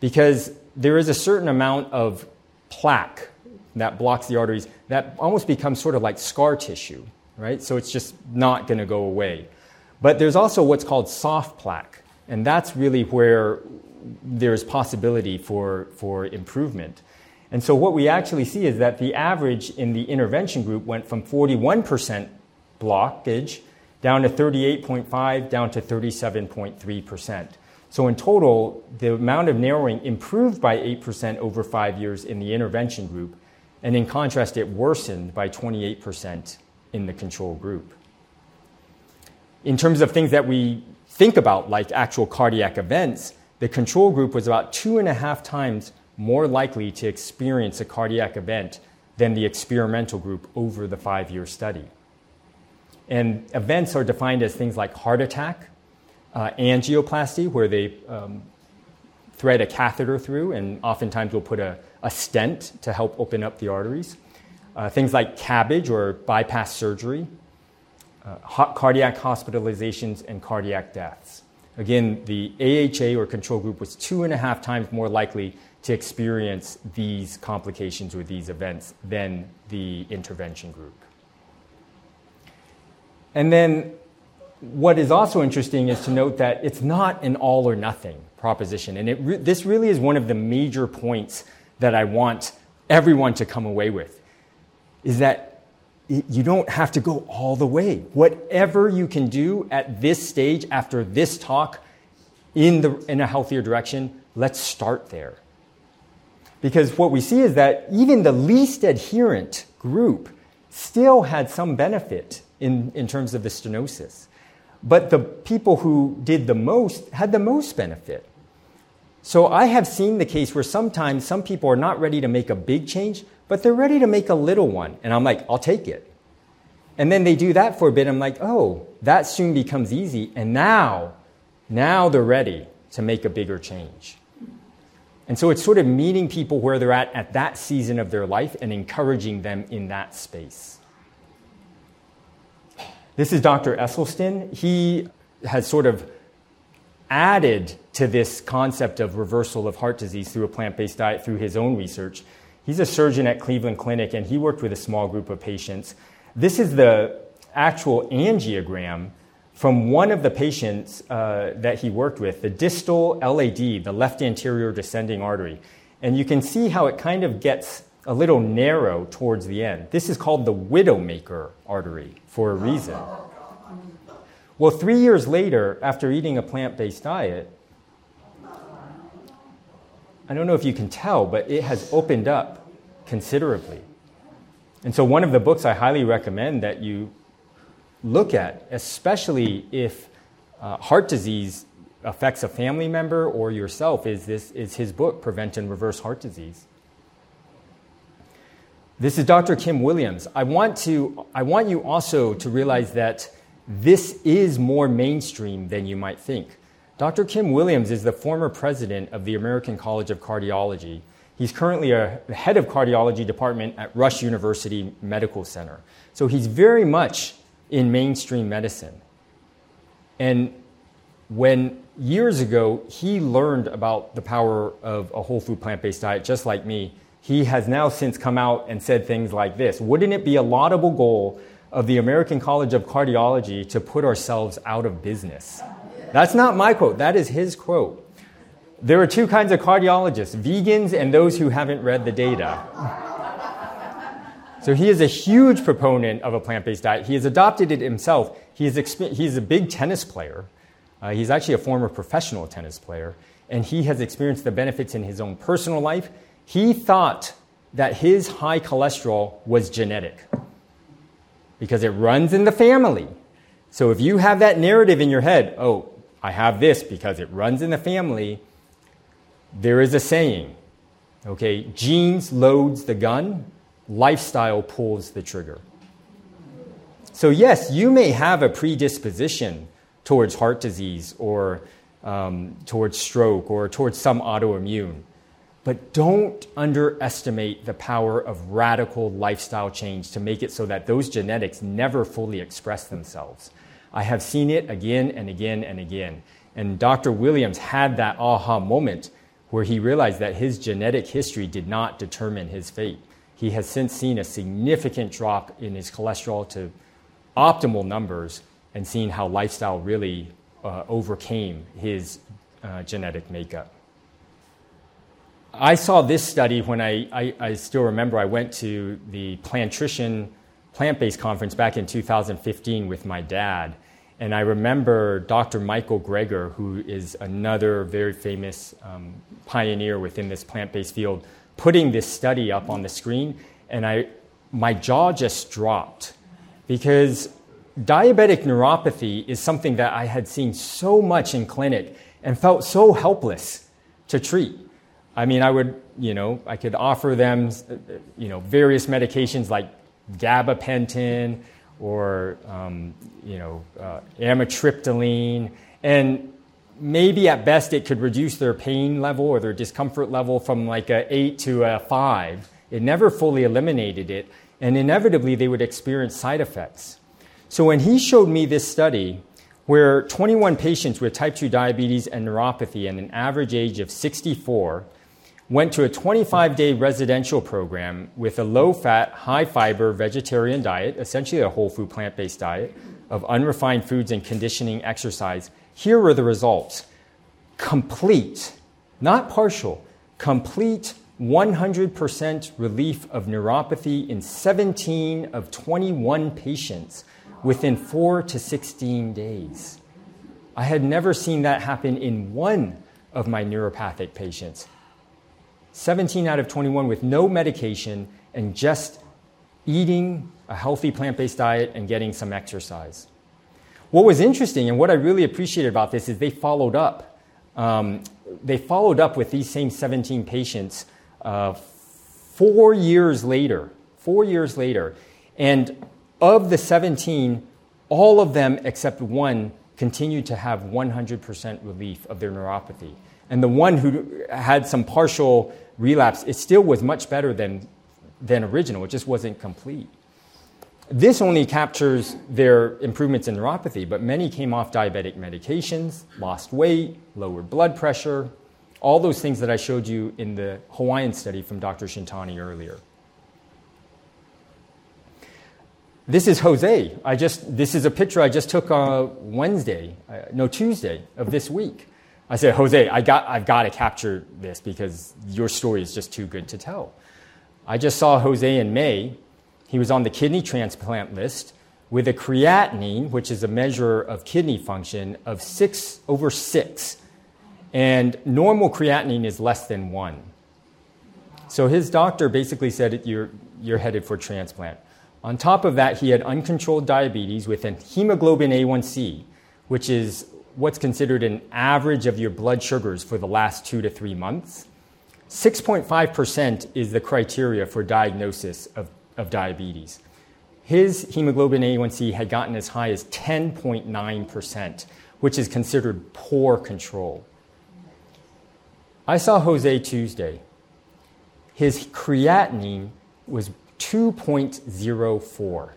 because there is a certain amount of plaque that blocks the arteries that almost becomes sort of like scar tissue, right? So it's just not going to go away. But there's also what's called soft plaque, and that's really where there's possibility for, for improvement. And so what we actually see is that the average in the intervention group went from 41% blockage down to 38.5, down to 37.3%. So in total, the amount of narrowing improved by 8% over five years in the intervention group, and in contrast, it worsened by 28% in the control group. In terms of things that we think about, like actual cardiac events, the control group was about two and a half times more likely to experience a cardiac event than the experimental group over the five year study. And events are defined as things like heart attack, uh, angioplasty, where they um, thread a catheter through, and oftentimes will put a, a stent to help open up the arteries. Uh, things like cabbage or bypass surgery, uh, cardiac hospitalizations, and cardiac deaths. Again, the AHA or control group was two and a half times more likely to experience these complications or these events than the intervention group. And then what is also interesting is to note that it's not an all or nothing proposition. And re- this really is one of the major points that I want everyone to come away with is that you don't have to go all the way. Whatever you can do at this stage after this talk in, the, in a healthier direction, let's start there. Because what we see is that even the least adherent group still had some benefit in, in terms of the stenosis. But the people who did the most had the most benefit. So I have seen the case where sometimes some people are not ready to make a big change, but they're ready to make a little one. And I'm like, I'll take it. And then they do that for a bit. I'm like, oh, that soon becomes easy. And now, now they're ready to make a bigger change. And so it's sort of meeting people where they're at at that season of their life and encouraging them in that space. This is Dr. Esselstyn. He has sort of added to this concept of reversal of heart disease through a plant based diet through his own research. He's a surgeon at Cleveland Clinic and he worked with a small group of patients. This is the actual angiogram from one of the patients uh, that he worked with, the distal LAD, the left anterior descending artery. And you can see how it kind of gets a little narrow towards the end. This is called the widowmaker artery for a reason. Well, three years later, after eating a plant based diet, I don't know if you can tell, but it has opened up considerably. And so, one of the books I highly recommend that you look at, especially if uh, heart disease affects a family member or yourself, is, this, is his book, Prevent and Reverse Heart Disease. This is Dr. Kim Williams. I want, to, I want you also to realize that this is more mainstream than you might think. Dr. Kim Williams is the former president of the American College of Cardiology. He's currently a head of cardiology department at Rush University Medical Center. So he's very much in mainstream medicine. And when years ago he learned about the power of a whole food plant based diet, just like me, he has now since come out and said things like this Wouldn't it be a laudable goal of the American College of Cardiology to put ourselves out of business? That's not my quote, that is his quote. There are two kinds of cardiologists vegans and those who haven't read the data. So he is a huge proponent of a plant based diet. He has adopted it himself. He is exp- he's a big tennis player. Uh, he's actually a former professional tennis player, and he has experienced the benefits in his own personal life. He thought that his high cholesterol was genetic because it runs in the family. So if you have that narrative in your head, oh, I have this because it runs in the family, there is a saying, okay, genes loads the gun, lifestyle pulls the trigger. So, yes, you may have a predisposition towards heart disease or um, towards stroke or towards some autoimmune, but don't underestimate the power of radical lifestyle change to make it so that those genetics never fully express themselves. I have seen it again and again and again. And Dr. Williams had that aha moment where he realized that his genetic history did not determine his fate. He has since seen a significant drop in his cholesterol to optimal numbers and seen how lifestyle really uh, overcame his uh, genetic makeup. I saw this study when I, I, I, still remember I went to the Plantrition plant based conference back in 2015 with my dad. And I remember Dr. Michael Greger, who is another very famous um, pioneer within this plant based field, putting this study up on the screen, and I, my jaw just dropped because diabetic neuropathy is something that I had seen so much in clinic and felt so helpless to treat. I mean, I would, you know, I could offer them, you know, various medications like gabapentin or, um, you know, uh, amitriptyline, and maybe at best it could reduce their pain level or their discomfort level from like a 8 to a 5. It never fully eliminated it, and inevitably they would experience side effects. So when he showed me this study, where 21 patients with type 2 diabetes and neuropathy and an average age of 64 went to a 25 day residential program with a low fat, high fiber vegetarian diet, essentially a whole food plant based diet, of unrefined foods and conditioning exercise here were the results complete, not partial, complete 100% relief of neuropathy in 17 of 21 patients within 4 to 16 days. I had never seen that happen in one of my neuropathic patients. 17 out of 21 with no medication and just eating a healthy plant based diet and getting some exercise. What was interesting and what I really appreciated about this is they followed up. Um, they followed up with these same 17 patients uh, four years later. Four years later. And of the 17, all of them except one continued to have 100% relief of their neuropathy. And the one who had some partial relapse, it still was much better than, than original. It just wasn't complete. This only captures their improvements in neuropathy, but many came off diabetic medications, lost weight, lowered blood pressure, all those things that I showed you in the Hawaiian study from Dr. Shintani earlier. this is Jose. I just, this is a picture I just took on Wednesday, uh, no, Tuesday of this week. I said, Jose, I got, I've got to capture this because your story is just too good to tell. I just saw Jose in May. He was on the kidney transplant list with a creatinine, which is a measure of kidney function, of six over six. And normal creatinine is less than one. So his doctor basically said, you're, you're headed for transplant. On top of that, he had uncontrolled diabetes with a hemoglobin A1C, which is what's considered an average of your blood sugars for the last two to three months. 6.5% is the criteria for diagnosis of, of diabetes. His hemoglobin A1C had gotten as high as 10.9%, which is considered poor control. I saw Jose Tuesday. His creatinine was 2.04,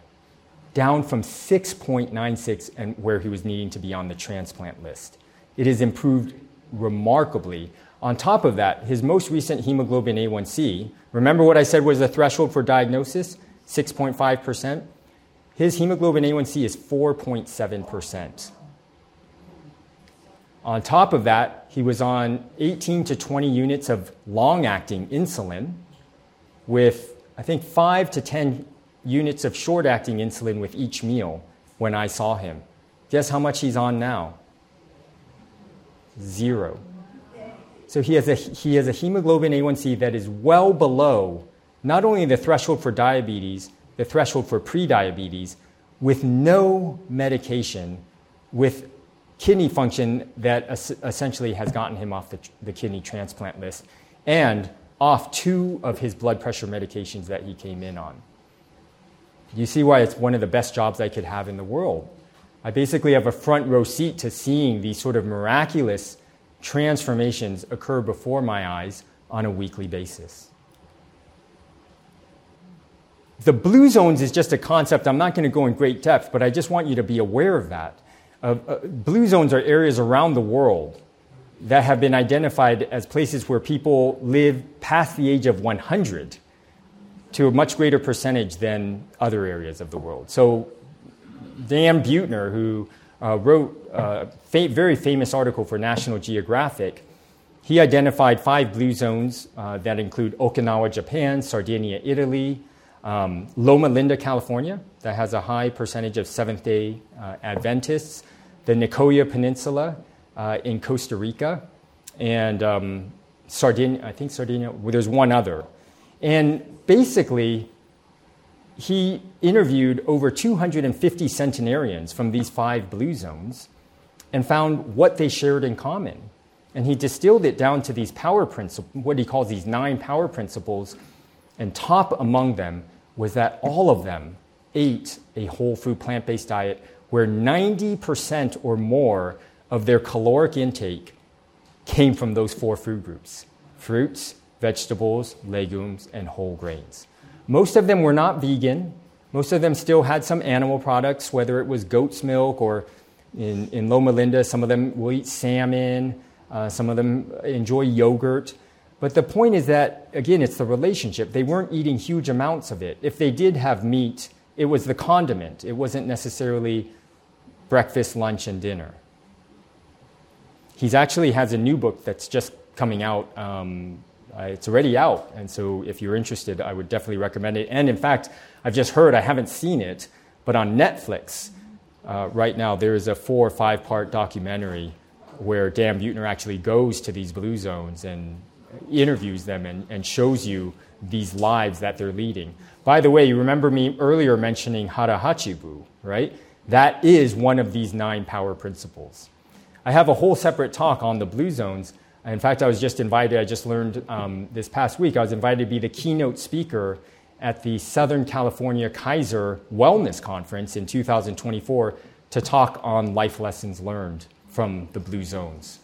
down from 6.96 and where he was needing to be on the transplant list. It has improved remarkably. On top of that, his most recent hemoglobin A1C, remember what I said was the threshold for diagnosis? 6.5%. His hemoglobin A1C is 4.7%. On top of that, he was on 18 to 20 units of long acting insulin with I think five to 10 units of short acting insulin with each meal when I saw him. Guess how much he's on now? Zero. So he has, a, he has a hemoglobin A1C that is well below not only the threshold for diabetes, the threshold for prediabetes, with no medication, with kidney function that essentially has gotten him off the, the kidney transplant list, and off two of his blood pressure medications that he came in on. You see why it's one of the best jobs I could have in the world. I basically have a front row seat to seeing these sort of miraculous transformations occur before my eyes on a weekly basis. The blue zones is just a concept. I'm not going to go in great depth, but I just want you to be aware of that. Uh, uh, blue zones are areas around the world that have been identified as places where people live past the age of 100 to a much greater percentage than other areas of the world. So, Dan Buettner, who uh, wrote a fa- very famous article for National Geographic, he identified five blue zones uh, that include Okinawa, Japan, Sardinia, Italy, um, Loma Linda, California, that has a high percentage of Seventh day uh, Adventists, the Nicoya Peninsula, uh, in Costa Rica, and um, Sardinia, I think Sardinia, well, there's one other. And basically, he interviewed over 250 centenarians from these five blue zones and found what they shared in common. And he distilled it down to these power principles, what he calls these nine power principles. And top among them was that all of them ate a whole food plant based diet where 90% or more of their caloric intake came from those four food groups fruits, vegetables, legumes, and whole grains. Most of them were not vegan. Most of them still had some animal products, whether it was goat's milk or in, in Loma Linda, some of them will eat salmon, uh, some of them enjoy yogurt. But the point is that, again, it's the relationship. They weren't eating huge amounts of it. If they did have meat, it was the condiment, it wasn't necessarily breakfast, lunch, and dinner. He's actually has a new book that's just coming out. Um, uh, it's already out, and so if you're interested, I would definitely recommend it. And in fact, I've just heard, I haven't seen it, but on Netflix uh, right now, there is a four or five part documentary where Dan Buettner actually goes to these blue zones and interviews them and, and shows you these lives that they're leading. By the way, you remember me earlier mentioning Hara Hachi Bu, right? That is one of these nine power principles. I have a whole separate talk on the blue zones. In fact, I was just invited, I just learned um, this past week, I was invited to be the keynote speaker at the Southern California Kaiser Wellness Conference in 2024 to talk on life lessons learned from the blue zones.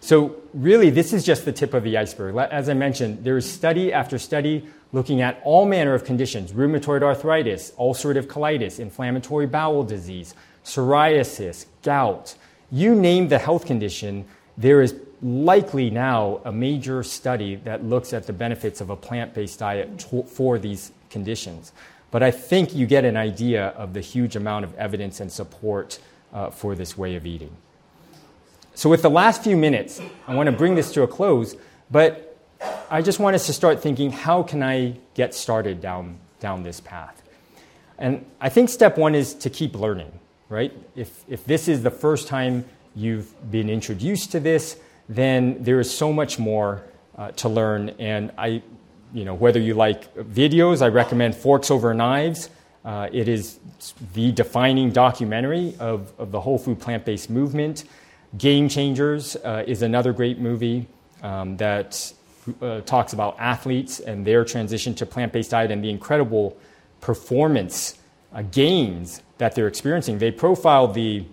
So, really, this is just the tip of the iceberg. As I mentioned, there is study after study looking at all manner of conditions rheumatoid arthritis, ulcerative colitis, inflammatory bowel disease, psoriasis, gout, you name the health condition, there is likely now a major study that looks at the benefits of a plant based diet for these conditions. but I think you get an idea of the huge amount of evidence and support uh, for this way of eating. So, with the last few minutes, I want to bring this to a close, but I just want us to start thinking how can I get started down, down this path? And I think step one is to keep learning, right? If, if this is the first time you've been introduced to this, then there is so much more uh, to learn. And I, you know, whether you like videos, I recommend Forks Over Knives. Uh, it is the defining documentary of, of the whole food plant based movement. Game Changers uh, is another great movie um, that uh, talks about athletes and their transition to plant based diet and the incredible performance uh, gains that they're experiencing. They profile the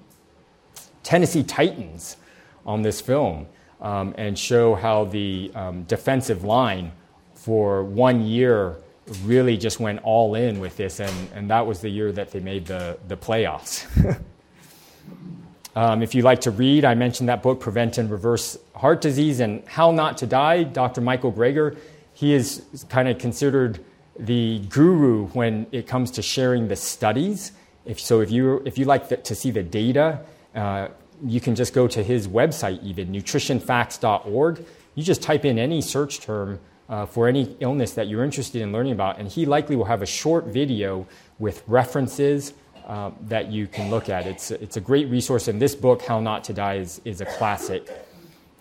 Tennessee Titans on this film um, and show how the um, defensive line for one year really just went all in with this, and, and that was the year that they made the, the playoffs. um, if you like to read, I mentioned that book, Prevent and Reverse Heart Disease and How Not to Die, Dr. Michael Greger. He is kind of considered the guru when it comes to sharing the studies. If, so if you, if you like the, to see the data, uh, you can just go to his website, even nutritionfacts.org. You just type in any search term uh, for any illness that you're interested in learning about, and he likely will have a short video with references uh, that you can look at. It's, it's a great resource, and this book, How Not to Die, is, is a classic.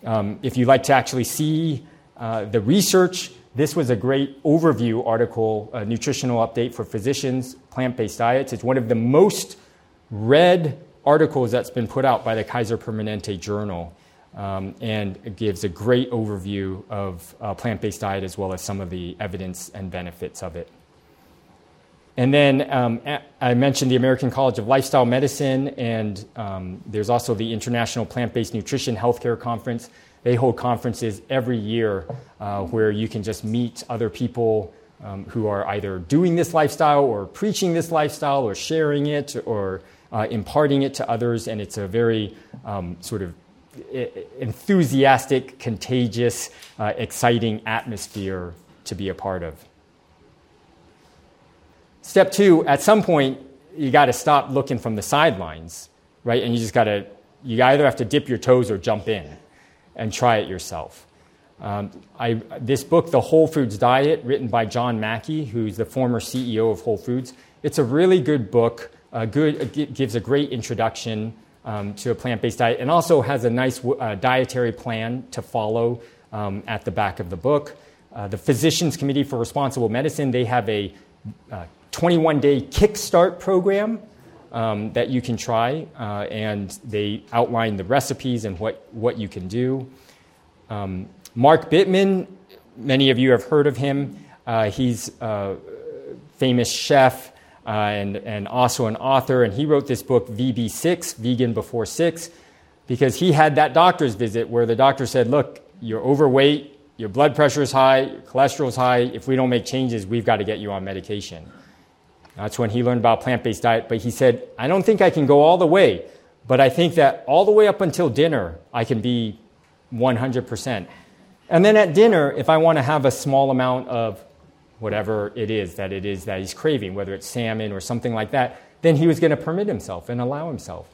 Um, if you'd like to actually see uh, the research, this was a great overview article, a nutritional update for physicians, plant based diets. It's one of the most read articles that's been put out by the Kaiser Permanente Journal. Um, and it gives a great overview of uh, plant based diet as well as some of the evidence and benefits of it. And then um, I mentioned the American College of Lifestyle Medicine, and um, there's also the International Plant Based Nutrition Healthcare Conference. They hold conferences every year uh, where you can just meet other people um, who are either doing this lifestyle or preaching this lifestyle or sharing it or uh, imparting it to others, and it's a very um, sort of enthusiastic, contagious, uh, exciting atmosphere to be a part of. Step two, at some point, you got to stop looking from the sidelines, right? And you just got to, you either have to dip your toes or jump in and try it yourself. Um, I, this book, The Whole Foods Diet, written by John Mackey, who's the former CEO of Whole Foods, it's a really good book uh, good, gives a great introduction um, to a plant based diet and also has a nice uh, dietary plan to follow um, at the back of the book. Uh, the Physicians Committee for Responsible Medicine, they have a 21 day kickstart program um, that you can try, uh, and they outline the recipes and what, what you can do. Um, Mark Bittman, many of you have heard of him. Uh, he's a famous chef uh, and, and also an author. And he wrote this book, VB6, Vegan Before Six, because he had that doctor's visit where the doctor said, Look, you're overweight, your blood pressure is high, your cholesterol is high. If we don't make changes, we've got to get you on medication. That's when he learned about plant based diet. But he said, I don't think I can go all the way, but I think that all the way up until dinner, I can be 100%. And then at dinner, if I want to have a small amount of whatever it is that it is that he's craving, whether it's salmon or something like that, then he was going to permit himself and allow himself.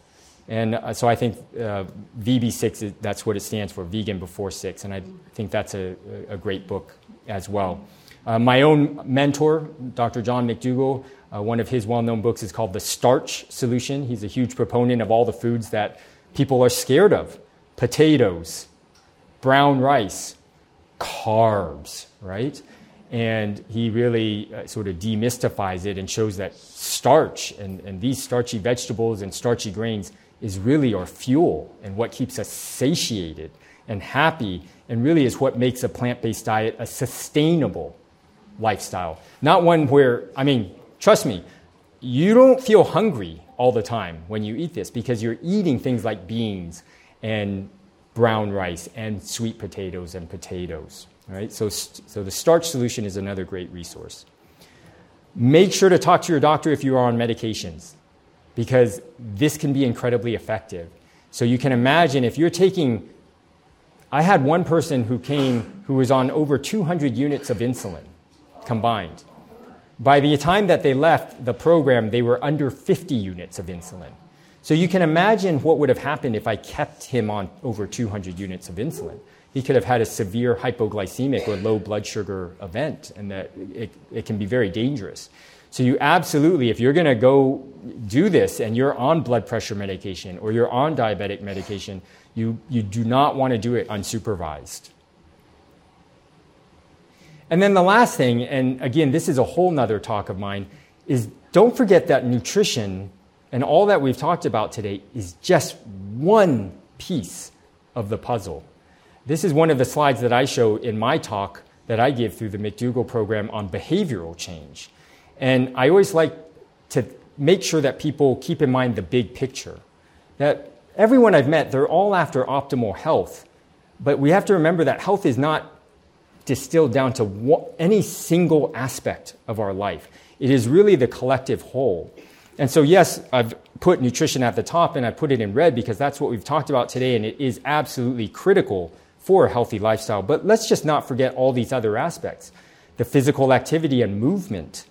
And uh, so I think uh, VB6, is, that's what it stands for, Vegan Before Six. And I think that's a, a great book as well. Uh, my own mentor, Dr. John McDougall, uh, one of his well known books is called The Starch Solution. He's a huge proponent of all the foods that people are scared of potatoes, brown rice, carbs, right? And he really uh, sort of demystifies it and shows that starch and, and these starchy vegetables and starchy grains is really our fuel and what keeps us satiated and happy and really is what makes a plant based diet a sustainable lifestyle. Not one where, I mean, trust me, you don't feel hungry all the time when you eat this because you're eating things like beans and brown rice and sweet potatoes and potatoes. Right? So, so the starch solution is another great resource. Make sure to talk to your doctor if you are on medications, because this can be incredibly effective. So you can imagine if you're taking, I had one person who came who was on over 200 units of insulin combined. By the time that they left the program, they were under 50 units of insulin. So you can imagine what would have happened if I kept him on over 200 units of insulin. He could have had a severe hypoglycemic or low blood sugar event, and that it, it can be very dangerous. So you absolutely, if you're going to go do this and you're on blood pressure medication or you're on diabetic medication, you, you do not want to do it unsupervised. And then the last thing, and again, this is a whole nother talk of mine, is don't forget that nutrition and all that we've talked about today is just one piece of the puzzle. This is one of the slides that I show in my talk that I give through the McDougall program on behavioral change. And I always like to make sure that people keep in mind the big picture. That everyone I've met, they're all after optimal health. But we have to remember that health is not distilled down to any single aspect of our life. It is really the collective whole. And so, yes, I've put nutrition at the top and I put it in red because that's what we've talked about today, and it is absolutely critical for a healthy lifestyle. But let's just not forget all these other aspects the physical activity and movement.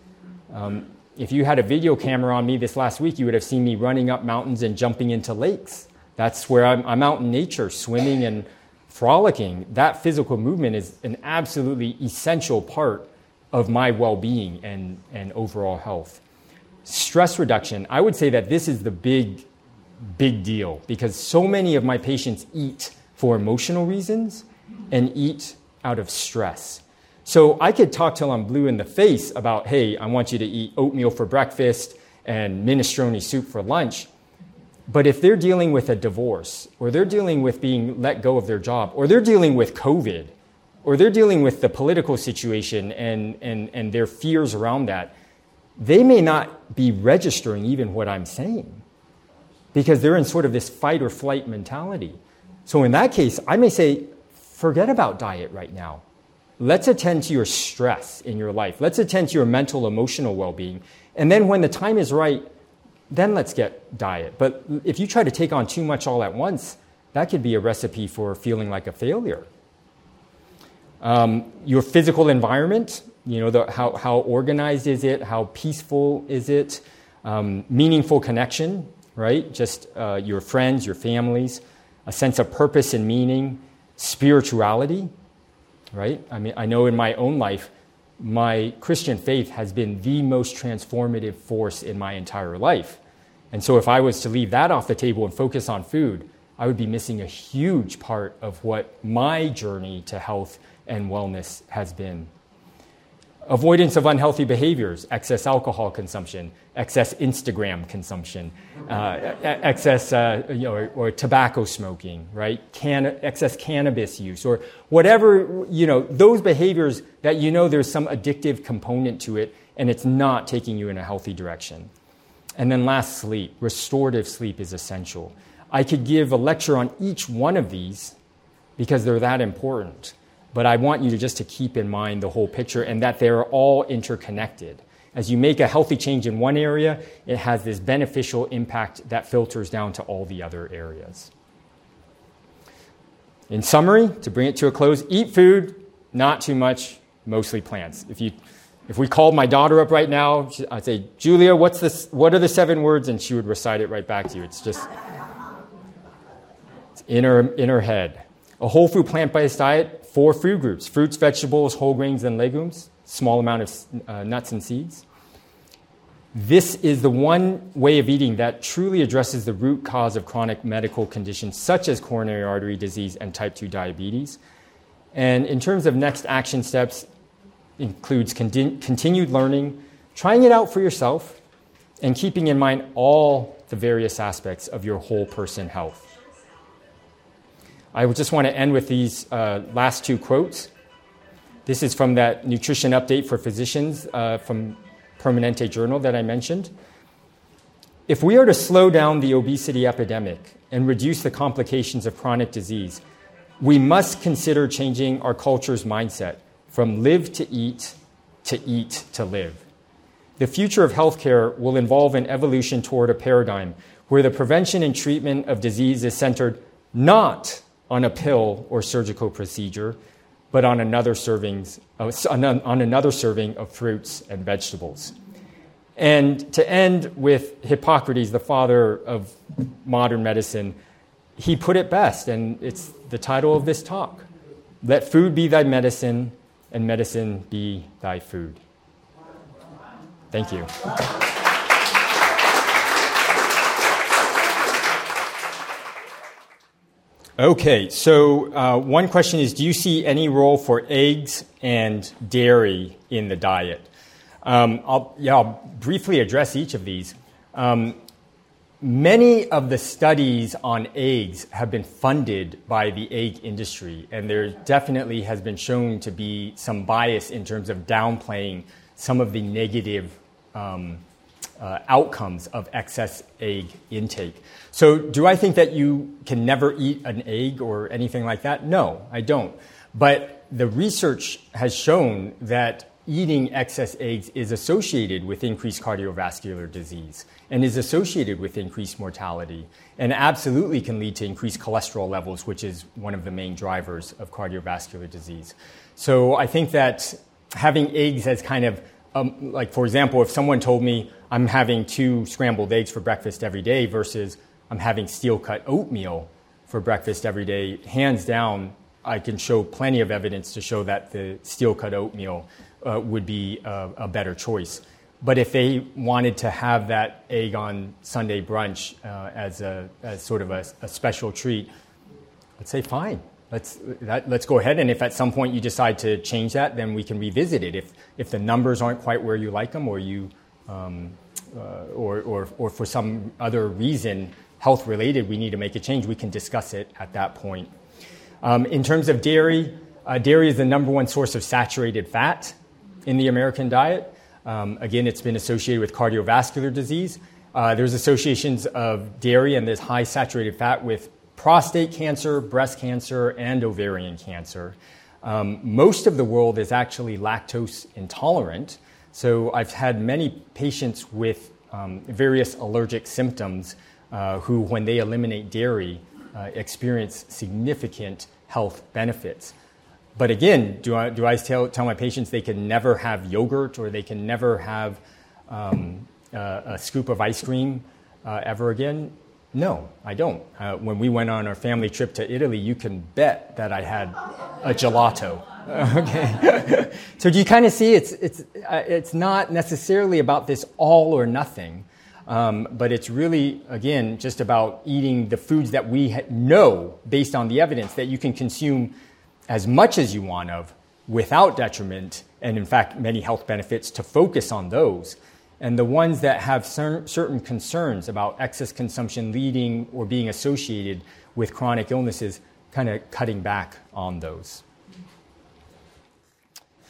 Um, if you had a video camera on me this last week, you would have seen me running up mountains and jumping into lakes. That's where I'm, I'm out in nature, swimming and frolicking, that physical movement is an absolutely essential part of my well being and, and overall health. Stress reduction, I would say that this is the big, big deal because so many of my patients eat for emotional reasons and eat out of stress. So I could talk till I'm blue in the face about, hey, I want you to eat oatmeal for breakfast and minestrone soup for lunch. But if they're dealing with a divorce, or they're dealing with being let go of their job, or they're dealing with COVID, or they're dealing with the political situation and, and, and their fears around that, they may not be registering even what I'm saying because they're in sort of this fight or flight mentality. So in that case, I may say, forget about diet right now. Let's attend to your stress in your life. Let's attend to your mental, emotional well being. And then when the time is right, then let's get diet. But if you try to take on too much all at once, that could be a recipe for feeling like a failure. Um, your physical environment, you know, the, how, how organized is it? How peaceful is it? Um, meaningful connection, right? Just uh, your friends, your families, a sense of purpose and meaning, spirituality, right? I mean, I know in my own life, my Christian faith has been the most transformative force in my entire life. And so, if I was to leave that off the table and focus on food, I would be missing a huge part of what my journey to health and wellness has been. Avoidance of unhealthy behaviors, excess alcohol consumption, excess Instagram consumption, uh, excess uh, you know, or, or, tobacco smoking, right? Can, excess cannabis use, or whatever, you know, those behaviors that you know there's some addictive component to it and it's not taking you in a healthy direction. And then last, sleep. Restorative sleep is essential. I could give a lecture on each one of these because they're that important. But I want you to just to keep in mind the whole picture and that they're all interconnected. As you make a healthy change in one area, it has this beneficial impact that filters down to all the other areas. In summary, to bring it to a close, eat food, not too much, mostly plants. If, you, if we called my daughter up right now, I'd say, Julia, what's this, what are the seven words? And she would recite it right back to you. It's just it's in, her, in her head. A whole food plant based diet four food groups fruits, vegetables, whole grains, and legumes, small amount of uh, nuts and seeds. This is the one way of eating that truly addresses the root cause of chronic medical conditions such as coronary artery disease and type 2 diabetes. And in terms of next action steps, includes con- continued learning, trying it out for yourself, and keeping in mind all the various aspects of your whole person health. I just want to end with these uh, last two quotes. This is from that nutrition update for physicians uh, from Permanente Journal that I mentioned. If we are to slow down the obesity epidemic and reduce the complications of chronic disease, we must consider changing our culture's mindset from live to eat to eat to live. The future of healthcare will involve an evolution toward a paradigm where the prevention and treatment of disease is centered not on a pill or surgical procedure, but on another, servings, uh, on another serving of fruits and vegetables. And to end with Hippocrates, the father of modern medicine, he put it best, and it's the title of this talk Let food be thy medicine, and medicine be thy food. Thank you. Okay, so uh, one question is Do you see any role for eggs and dairy in the diet? Um, I'll, yeah, I'll briefly address each of these. Um, many of the studies on eggs have been funded by the egg industry, and there definitely has been shown to be some bias in terms of downplaying some of the negative um, uh, outcomes of excess egg intake. So, do I think that you can never eat an egg or anything like that? No, I don't. But the research has shown that eating excess eggs is associated with increased cardiovascular disease and is associated with increased mortality and absolutely can lead to increased cholesterol levels, which is one of the main drivers of cardiovascular disease. So I think that having eggs as kind of um, like, for example, if someone told me I'm having two scrambled eggs for breakfast every day versus I'm having steel cut oatmeal for breakfast every day, hands down, I can show plenty of evidence to show that the steel cut oatmeal uh, would be a, a, better choice. But if they wanted to have that egg on Sunday brunch uh, as, a, as sort of a, a special treat, I'd say fine let's, that, let's go ahead. And if at some point you decide to change that, then we can revisit it. If, if the numbers aren't quite where you like them, or, you, um, uh, or, or, or for some other reason, health related, we need to make a change, we can discuss it at that point. Um, in terms of dairy, uh, dairy is the number one source of saturated fat in the American diet. Um, again, it's been associated with cardiovascular disease. Uh, there's associations of dairy and this high saturated fat with prostate cancer, breast cancer, and ovarian cancer. Um, most of the world is actually lactose intolerant. So I've had many patients with um, various allergic symptoms uh, who, when they eliminate dairy, uh, experience significant health benefits. But again, do I, do I tell, tell my patients they can never have yogurt or they can never have um, uh, a scoop of ice cream uh, ever again? No, I don't. Uh, when we went on our family trip to Italy, you can bet that I had a gelato. okay. so do you kind of see it's, it's, uh, it's not necessarily about this all or nothing, um, but it's really, again, just about eating the foods that we ha- know based on the evidence that you can consume as much as you want of without detriment, and in fact, many health benefits to focus on those and the ones that have cer- certain concerns about excess consumption leading or being associated with chronic illnesses, kind of cutting back on those.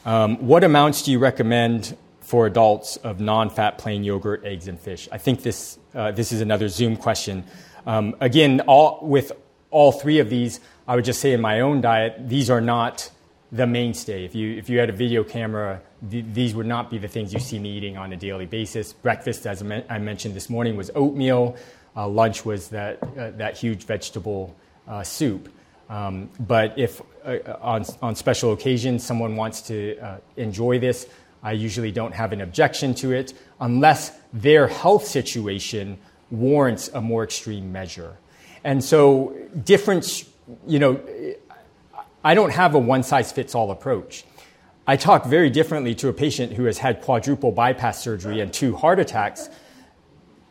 Um, what amounts do you recommend for adults of non fat plain yogurt, eggs, and fish? I think this, uh, this is another Zoom question. Um, again, all, with all three of these, I would just say in my own diet, these are not the mainstay. If you, if you had a video camera, th- these would not be the things you see me eating on a daily basis. Breakfast, as I mentioned this morning, was oatmeal. Uh, lunch was that, uh, that huge vegetable uh, soup. Um, but if uh, on, on special occasions someone wants to uh, enjoy this, I usually don't have an objection to it unless their health situation warrants a more extreme measure. And so, different, you know, I don't have a one size fits all approach. I talk very differently to a patient who has had quadruple bypass surgery and two heart attacks,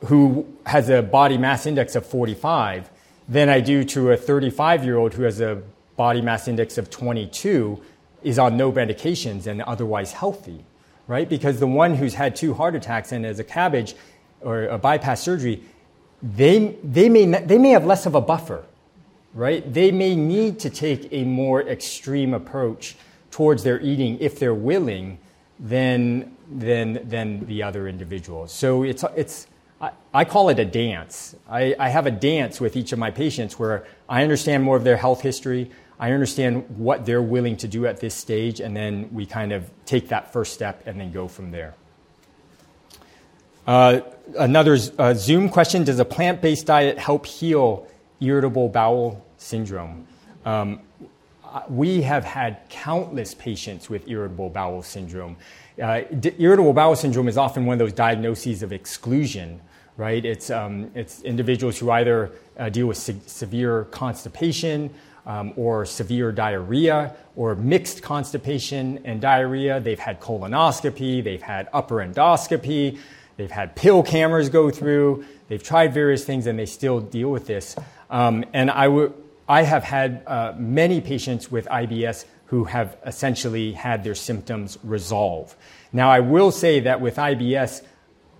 who has a body mass index of 45, than I do to a 35 year old who has a body mass index of 22, is on no medications and otherwise healthy, right? Because the one who's had two heart attacks and has a cabbage or a bypass surgery, they, they, may, they may have less of a buffer right? They may need to take a more extreme approach towards their eating if they're willing than, than, than the other individuals. So it's, it's, I, I call it a dance. I, I have a dance with each of my patients where I understand more of their health history. I understand what they're willing to do at this stage, and then we kind of take that first step and then go from there. Uh, another uh, Zoom question Does a plant based diet help heal irritable bowel syndrome. Um, we have had countless patients with irritable bowel syndrome. Uh, irritable bowel syndrome is often one of those diagnoses of exclusion, right? It's, um, it's individuals who either uh, deal with se- severe constipation um, or severe diarrhea or mixed constipation and diarrhea. They've had colonoscopy, they've had upper endoscopy, they've had pill cameras go through, they've tried various things and they still deal with this. Um, and I, w- I have had uh, many patients with IBS who have essentially had their symptoms resolve. Now, I will say that with IBS,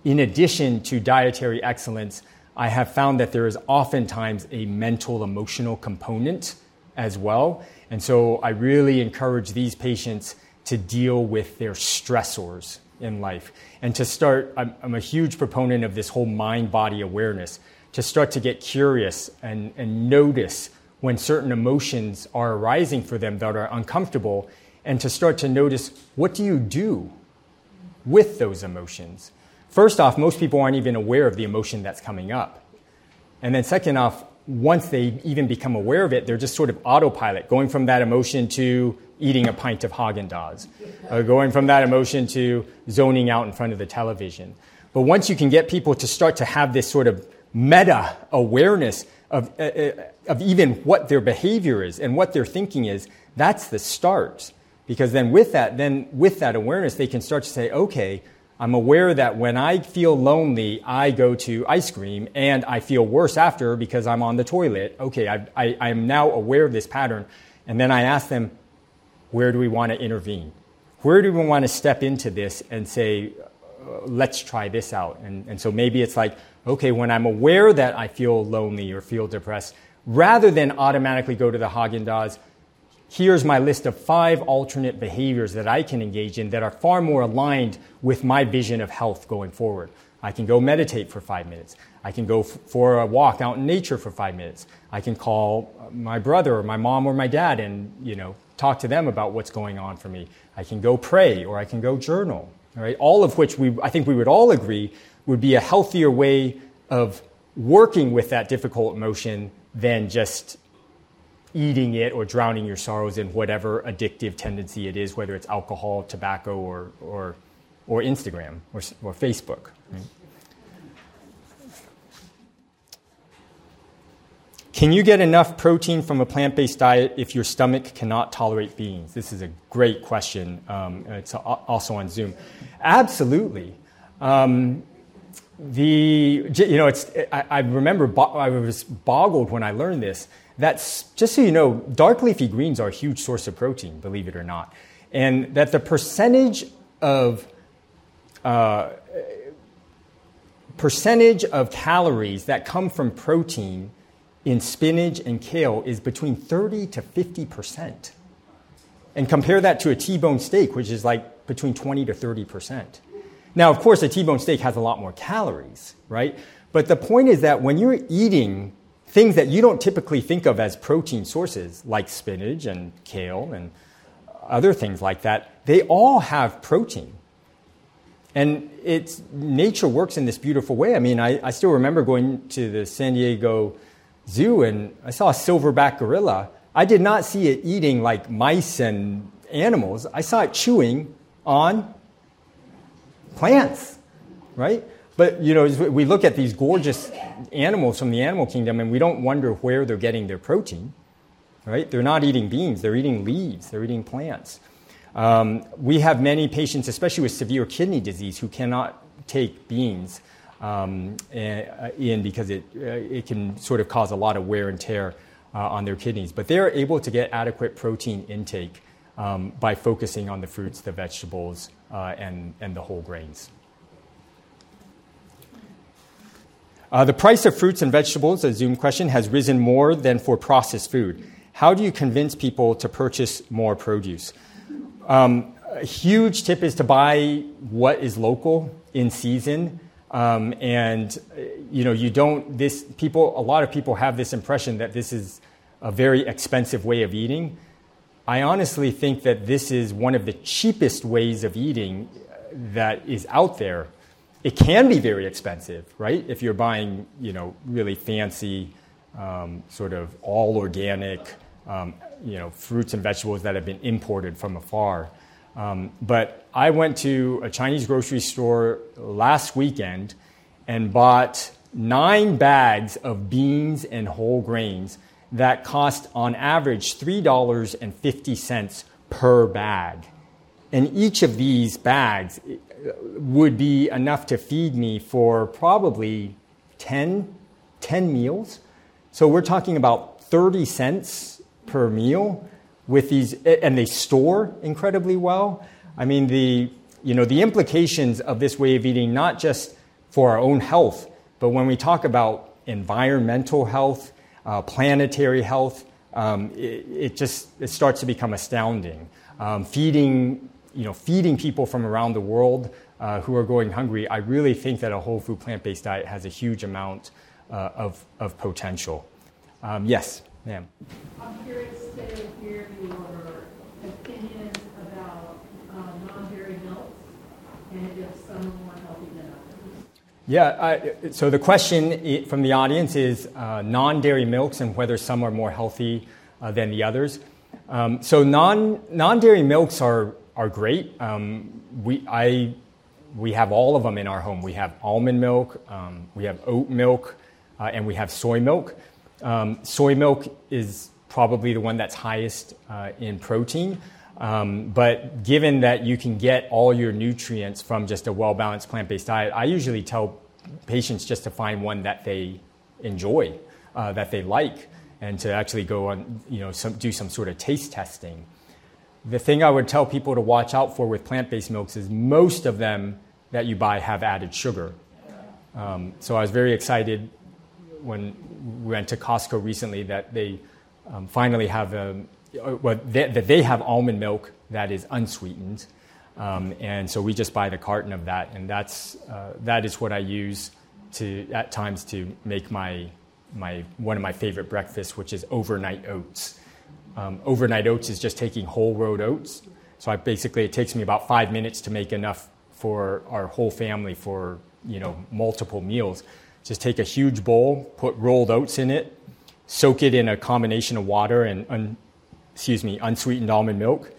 in addition to dietary excellence, I have found that there is oftentimes a mental emotional component as well. And so I really encourage these patients to deal with their stressors in life and to start. I'm, I'm a huge proponent of this whole mind body awareness to start to get curious and, and notice when certain emotions are arising for them that are uncomfortable and to start to notice what do you do with those emotions. First off, most people aren't even aware of the emotion that's coming up. And then, second off, once they even become aware of it, they're just sort of autopilot, going from that emotion to eating a pint of Haagen Dazs, uh, going from that emotion to zoning out in front of the television. But once you can get people to start to have this sort of meta awareness of, uh, uh, of even what their behavior is and what their thinking is, that's the start. Because then with that, then with that awareness, they can start to say, okay, I'm aware that when I feel lonely, I go to ice cream and I feel worse after because I'm on the toilet. Okay, I, I, I'm now aware of this pattern. And then I ask them, where do we want to intervene? Where do we want to step into this and say, let's try this out? And, and so maybe it's like, okay, when I'm aware that I feel lonely or feel depressed, rather than automatically go to the Haagen Dazs, here's my list of five alternate behaviors that I can engage in that are far more aligned with my vision of health going forward. I can go meditate for five minutes. I can go f- for a walk out in nature for five minutes. I can call my brother or my mom or my dad and, you know, talk to them about what's going on for me. I can go pray or I can go journal, right? All of which we, I think we would all agree would be a healthier way of working with that difficult emotion than just eating it or drowning your sorrows in whatever addictive tendency it is, whether it's alcohol, tobacco, or, or, or Instagram or, or Facebook. Right? Can you get enough protein from a plant based diet if your stomach cannot tolerate beans? This is a great question. Um, it's also on Zoom. Absolutely. Um, the, you know, it's, I, I remember bo- I was boggled when I learned this that's just so you know, dark leafy greens are a huge source of protein, believe it or not. And that the percentage of uh, percentage of calories that come from protein in spinach and kale is between 30 to 50 percent. And compare that to a T-bone steak, which is like between 20 to 30 percent. Now, of course, a T-bone steak has a lot more calories, right? But the point is that when you're eating things that you don't typically think of as protein sources, like spinach and kale and other things like that, they all have protein. And it's, nature works in this beautiful way. I mean, I, I still remember going to the San Diego Zoo and I saw a silverback gorilla. I did not see it eating like mice and animals. I saw it chewing on plants, right? But you know, we look at these gorgeous animals from the animal kingdom, and we don't wonder where they're getting their protein. Right? They're not eating beans; they're eating leaves. They're eating plants. Um, we have many patients, especially with severe kidney disease, who cannot take beans um, uh, in because it uh, it can sort of cause a lot of wear and tear uh, on their kidneys. But they're able to get adequate protein intake um, by focusing on the fruits, the vegetables, and and the whole grains. Uh, the price of fruits and vegetables, a Zoom question, has risen more than for processed food. How do you convince people to purchase more produce? Um, a huge tip is to buy what is local in season. Um, and you know, you don't. This people, a lot of people have this impression that this is a very expensive way of eating. I honestly think that this is one of the cheapest ways of eating that is out there it can be very expensive, right? If you're buying, you know, really fancy, um, sort of all organic, um, you know, fruits and vegetables that have been imported from afar. Um, but I went to a Chinese grocery store last weekend and bought nine bags of beans and whole grains that cost on average $3.50 per bag. And each of these bags uh, would be enough to feed me for probably 10, 10 meals. So we're talking about 30 cents per meal with these, and they store incredibly well. I mean, the, you know, the implications of this way of eating, not just for our own health, but when we talk about environmental health, uh, planetary health, um, it, it, just it starts to become astounding. Um, feeding, you know, feeding people from around the world uh, who are going hungry, I really think that a whole food plant based diet has a huge amount uh, of, of potential. Um, yes, ma'am. I'm curious to hear opinions about uh, non dairy milks and if some are more healthy than others. Yeah, I, so the question from the audience is uh, non dairy milks and whether some are more healthy uh, than the others. Um, so non dairy milks are are great. Um, we I we have all of them in our home. We have almond milk, um, we have oat milk, uh, and we have soy milk. Um, soy milk is probably the one that's highest uh, in protein. Um, but given that you can get all your nutrients from just a well balanced plant based diet, I usually tell patients just to find one that they enjoy, uh, that they like, and to actually go on, you know, some, do some sort of taste testing. The thing I would tell people to watch out for with plant based milks is most of them that you buy have added sugar. Um, so I was very excited when we went to Costco recently that they um, finally have a, well, they, that they have almond milk that is unsweetened. Um, and so we just buy the carton of that, and that's, uh, that is what I use to, at times to make my, my, one of my favorite breakfasts, which is overnight oats. Um, overnight oats is just taking whole road oats. So I basically, it takes me about five minutes to make enough for our whole family for you know multiple meals. Just take a huge bowl, put rolled oats in it, soak it in a combination of water and excuse me unsweetened almond milk.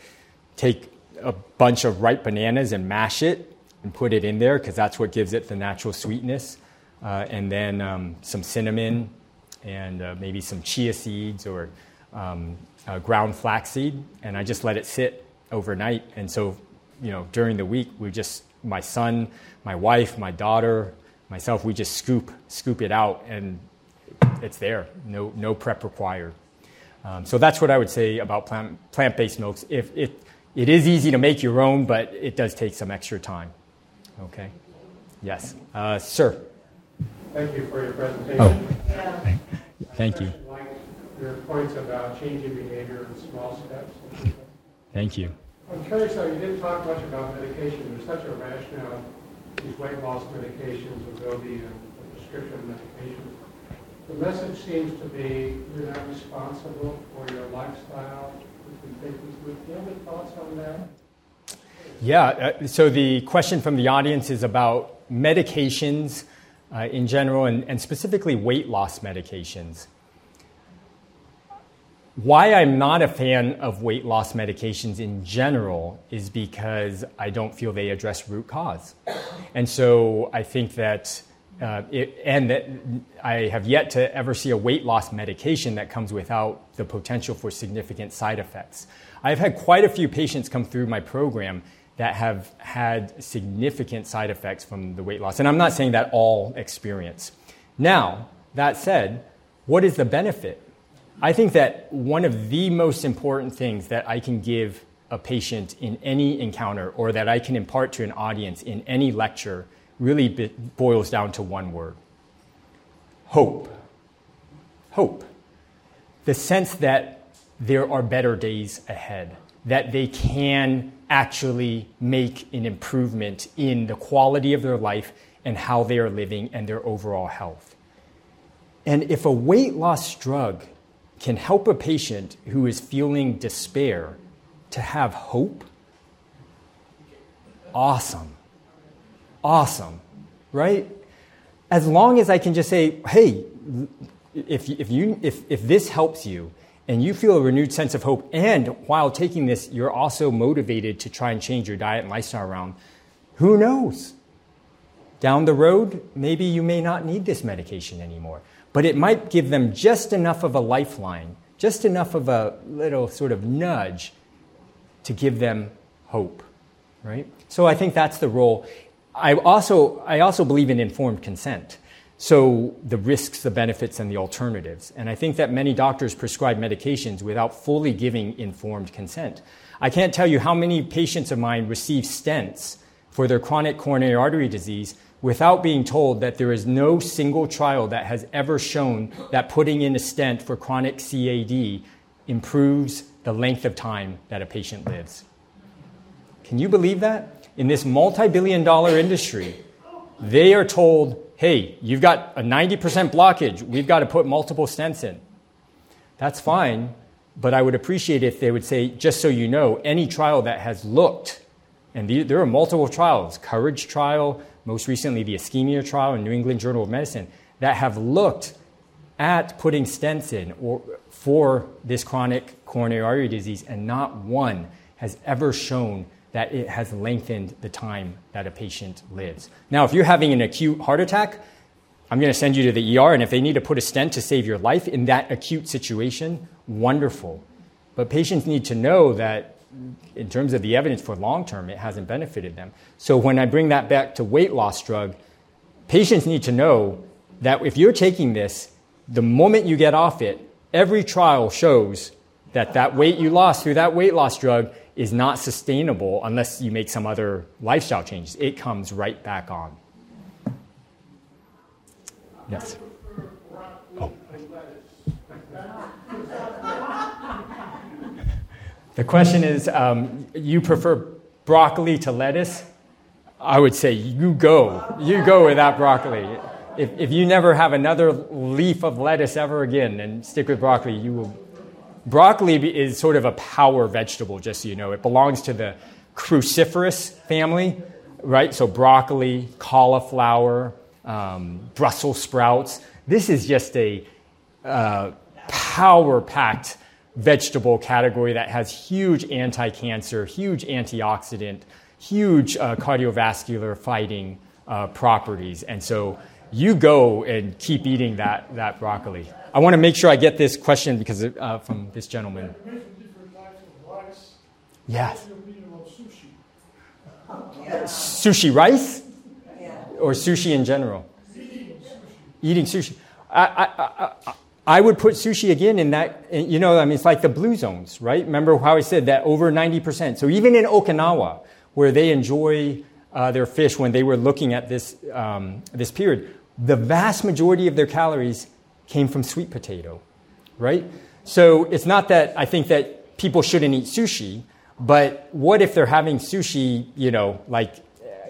Take a bunch of ripe bananas and mash it and put it in there because that's what gives it the natural sweetness. Uh, and then um, some cinnamon and uh, maybe some chia seeds or um, uh, ground flaxseed, and I just let it sit overnight. And so, you know, during the week, we just my son, my wife, my daughter, myself, we just scoop scoop it out, and it's there. No no prep required. Um, so that's what I would say about plant plant based milks. If it it is easy to make your own, but it does take some extra time. Okay. Yes, uh, sir. Thank you for your presentation. Oh. Yeah. Thank you. Like your points about changing behavior in small steps. Thank you. I'm curious though, you didn't talk much about medication. There's such a rationale, these weight loss medications, Wegovy and prescription medications. The message seems to be you're not responsible for your lifestyle. Any thoughts on that? Yeah, uh, so the question from the audience is about medications uh, in general and, and specifically weight loss medications. Why I'm not a fan of weight loss medications in general is because I don't feel they address root cause. And so I think that, uh, it, and that I have yet to ever see a weight loss medication that comes without the potential for significant side effects. I've had quite a few patients come through my program that have had significant side effects from the weight loss. And I'm not saying that all experience. Now, that said, what is the benefit? I think that one of the most important things that I can give a patient in any encounter or that I can impart to an audience in any lecture really boils down to one word hope. Hope. The sense that there are better days ahead, that they can actually make an improvement in the quality of their life and how they are living and their overall health. And if a weight loss drug can help a patient who is feeling despair to have hope, awesome. Awesome, right? As long as I can just say, hey, if, if, you, if, if this helps you and you feel a renewed sense of hope, and while taking this, you're also motivated to try and change your diet and lifestyle around, who knows? Down the road, maybe you may not need this medication anymore, but it might give them just enough of a lifeline, just enough of a little sort of nudge to give them hope, right? So I think that's the role. I also, I also believe in informed consent. So, the risks, the benefits, and the alternatives. And I think that many doctors prescribe medications without fully giving informed consent. I can't tell you how many patients of mine receive stents for their chronic coronary artery disease without being told that there is no single trial that has ever shown that putting in a stent for chronic CAD improves the length of time that a patient lives. Can you believe that? In this multi billion dollar industry, they are told hey, you've got a 90% blockage. We've got to put multiple stents in. That's fine, but I would appreciate if they would say, just so you know, any trial that has looked, and the, there are multiple trials, Courage trial, most recently the ischemia trial in New England Journal of Medicine, that have looked at putting stents in or for this chronic coronary artery disease, and not one has ever shown that it has lengthened the time that a patient lives. Now, if you're having an acute heart attack, I'm going to send you to the ER, and if they need to put a stent to save your life in that acute situation, wonderful. But patients need to know that, in terms of the evidence for long term, it hasn't benefited them. So when I bring that back to weight loss drug, patients need to know that if you're taking this, the moment you get off it, every trial shows that that weight you lost through that weight loss drug is not sustainable unless you make some other lifestyle changes. It comes right back on. Yes. Oh. the question is um, you prefer broccoli to lettuce? I would say you go. You go without broccoli. If, if you never have another leaf of lettuce ever again and stick with broccoli, you will Broccoli is sort of a power vegetable, just so you know. It belongs to the cruciferous family, right? So broccoli, cauliflower, um, Brussels sprouts. This is just a uh, power packed vegetable category that has huge anti cancer, huge antioxidant, huge uh, cardiovascular fighting uh, properties. And so you go and keep eating that, that broccoli. I want to make sure I get this question because uh, from this gentleman. Yes. Sushi rice? Or sushi in general? Eating sushi. I, I, I, I would put sushi again in that, you know, I mean, it's like the blue zones, right? Remember how I said that over 90%. So even in Okinawa, where they enjoy uh, their fish when they were looking at this, um, this period, the vast majority of their calories came from sweet potato, right? So it's not that I think that people shouldn't eat sushi, but what if they're having sushi, you know, like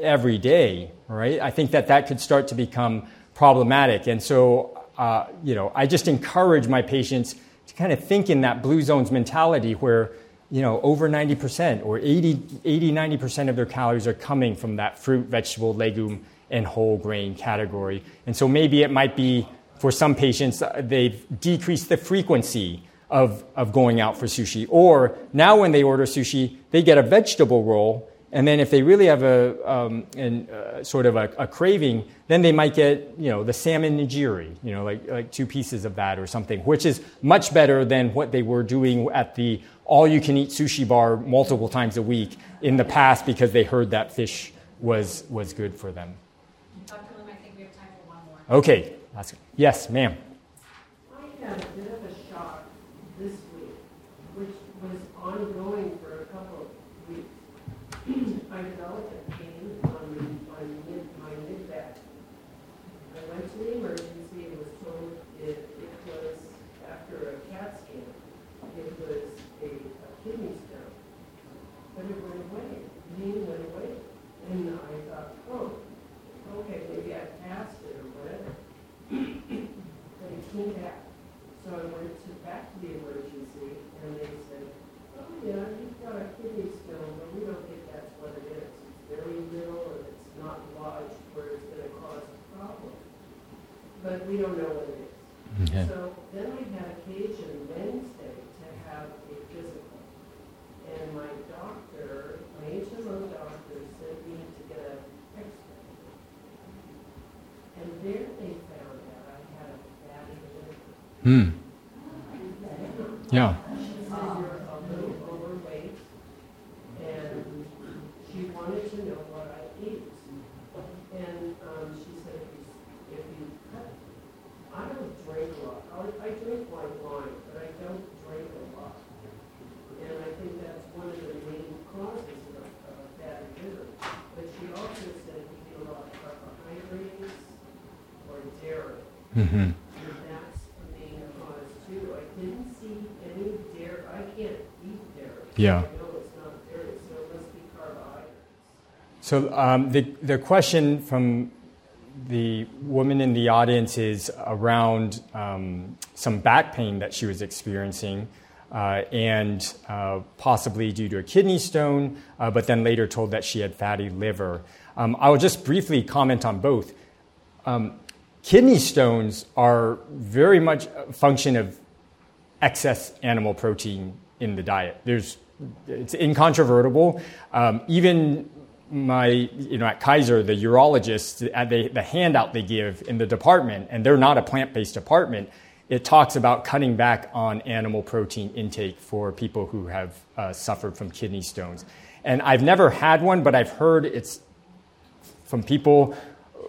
every day, right? I think that that could start to become problematic. And so, uh, you know, I just encourage my patients to kind of think in that blue zones mentality where, you know, over 90% or 80, 80 90% of their calories are coming from that fruit, vegetable, legume, and whole grain category. And so maybe it might be for some patients, uh, they've decreased the frequency of, of going out for sushi. Or now when they order sushi, they get a vegetable roll. And then if they really have a um, an, uh, sort of a, a, craving, then they might get you know the salmon nigiri, you know like like two pieces of that or something, which is much better than what they were doing at the all-you-can-eat sushi bar multiple times a week in the past because they heard that fish was was good for them. Okay, that's good. Yes, ma'am. I had a bit of a shock this week, which was ongoing for a couple of weeks. I developed a pain on my mid, my mid back. I went to the emergency and was told it, it was, after a CAT scan, it was a, a kidney stone. But it went away. The pain went away. And I thought, oh, okay, maybe I passed it or whatever came back. So I went to back to the emergency, and they said, oh yeah, you've got a kidney stone, but we don't think that's what it is. It's very little, and it's not large where it's going to cause a problem. But we don't know what it is. Okay. So then we had occasion Wednesday to have a physical. And my doctor, my HMO doctor, sent me to get an x-ray. And there they overweight, and she wanted to know what I eat. And she said, I drink a lot. I, drink wine, but I don't drink a lot. And I think that's one of the main causes of liver. But she also said you eat a lot of carbohydrates or dairy. Mm-hmm. And that's the main cause too. I didn't see any dairy, I can't eat dairy. Yeah. So um, the the question from the woman in the audience is around um, some back pain that she was experiencing, uh, and uh, possibly due to a kidney stone, uh, but then later told that she had fatty liver. Um, I will just briefly comment on both. Um, kidney stones are very much a function of excess animal protein in the diet. There's, it's incontrovertible. Um, even my, you know, at Kaiser, the urologists, uh, they, the handout they give in the department, and they're not a plant-based department, it talks about cutting back on animal protein intake for people who have uh, suffered from kidney stones. And I've never had one, but I've heard it's from people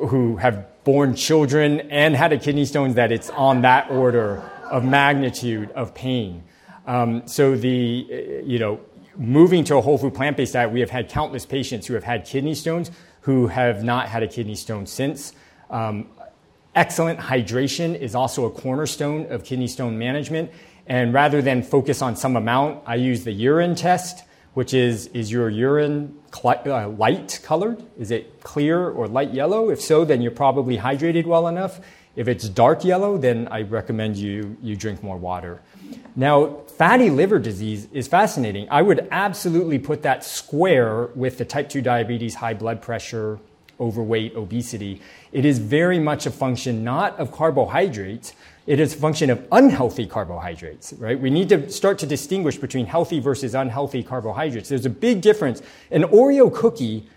who have born children and had a kidney stone that it's on that order of magnitude of pain. Um, so the you know moving to a whole food plant based diet, we have had countless patients who have had kidney stones who have not had a kidney stone since. Um, excellent hydration is also a cornerstone of kidney stone management. And rather than focus on some amount, I use the urine test, which is is your urine cl- uh, light colored? Is it clear or light yellow? If so, then you're probably hydrated well enough. If it's dark yellow, then I recommend you, you drink more water. Now, fatty liver disease is fascinating. I would absolutely put that square with the type 2 diabetes, high blood pressure, overweight, obesity. It is very much a function not of carbohydrates, it is a function of unhealthy carbohydrates, right? We need to start to distinguish between healthy versus unhealthy carbohydrates. There's a big difference. An Oreo cookie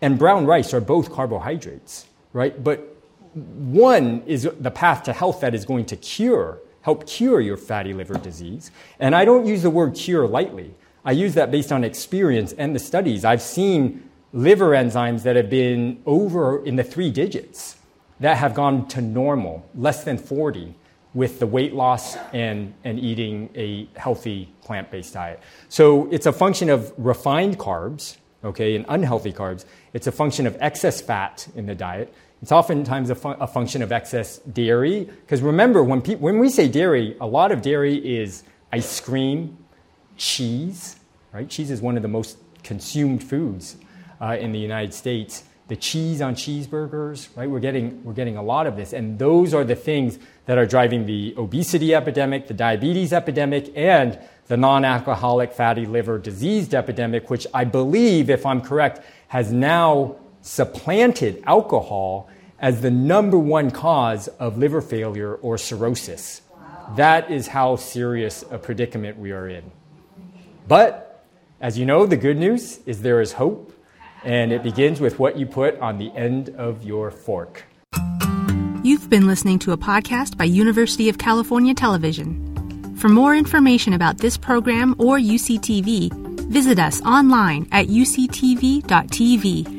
and brown rice are both carbohydrates, right? But one is the path to health that is going to cure, help cure your fatty liver disease. And I don't use the word cure lightly. I use that based on experience and the studies. I've seen liver enzymes that have been over in the three digits that have gone to normal, less than 40, with the weight loss and, and eating a healthy plant based diet. So it's a function of refined carbs, okay, and unhealthy carbs. It's a function of excess fat in the diet. It's oftentimes a, a function of excess dairy. Because remember, when, pe- when we say dairy, a lot of dairy is ice cream, cheese, right? Cheese is one of the most consumed foods uh, in the United States. The cheese on cheeseburgers, right? We're getting, we're getting a lot of this. And those are the things that are driving the obesity epidemic, the diabetes epidemic, and the non alcoholic fatty liver disease epidemic, which I believe, if I'm correct, has now supplanted alcohol as the number one cause of liver failure or cirrhosis. That is how serious a predicament we are in. But, as you know, the good news is there is hope, and it begins with what you put on the end of your fork. You've been listening to a podcast by University of California Television. For more information about this program or UCTV, visit us online at uctv.tv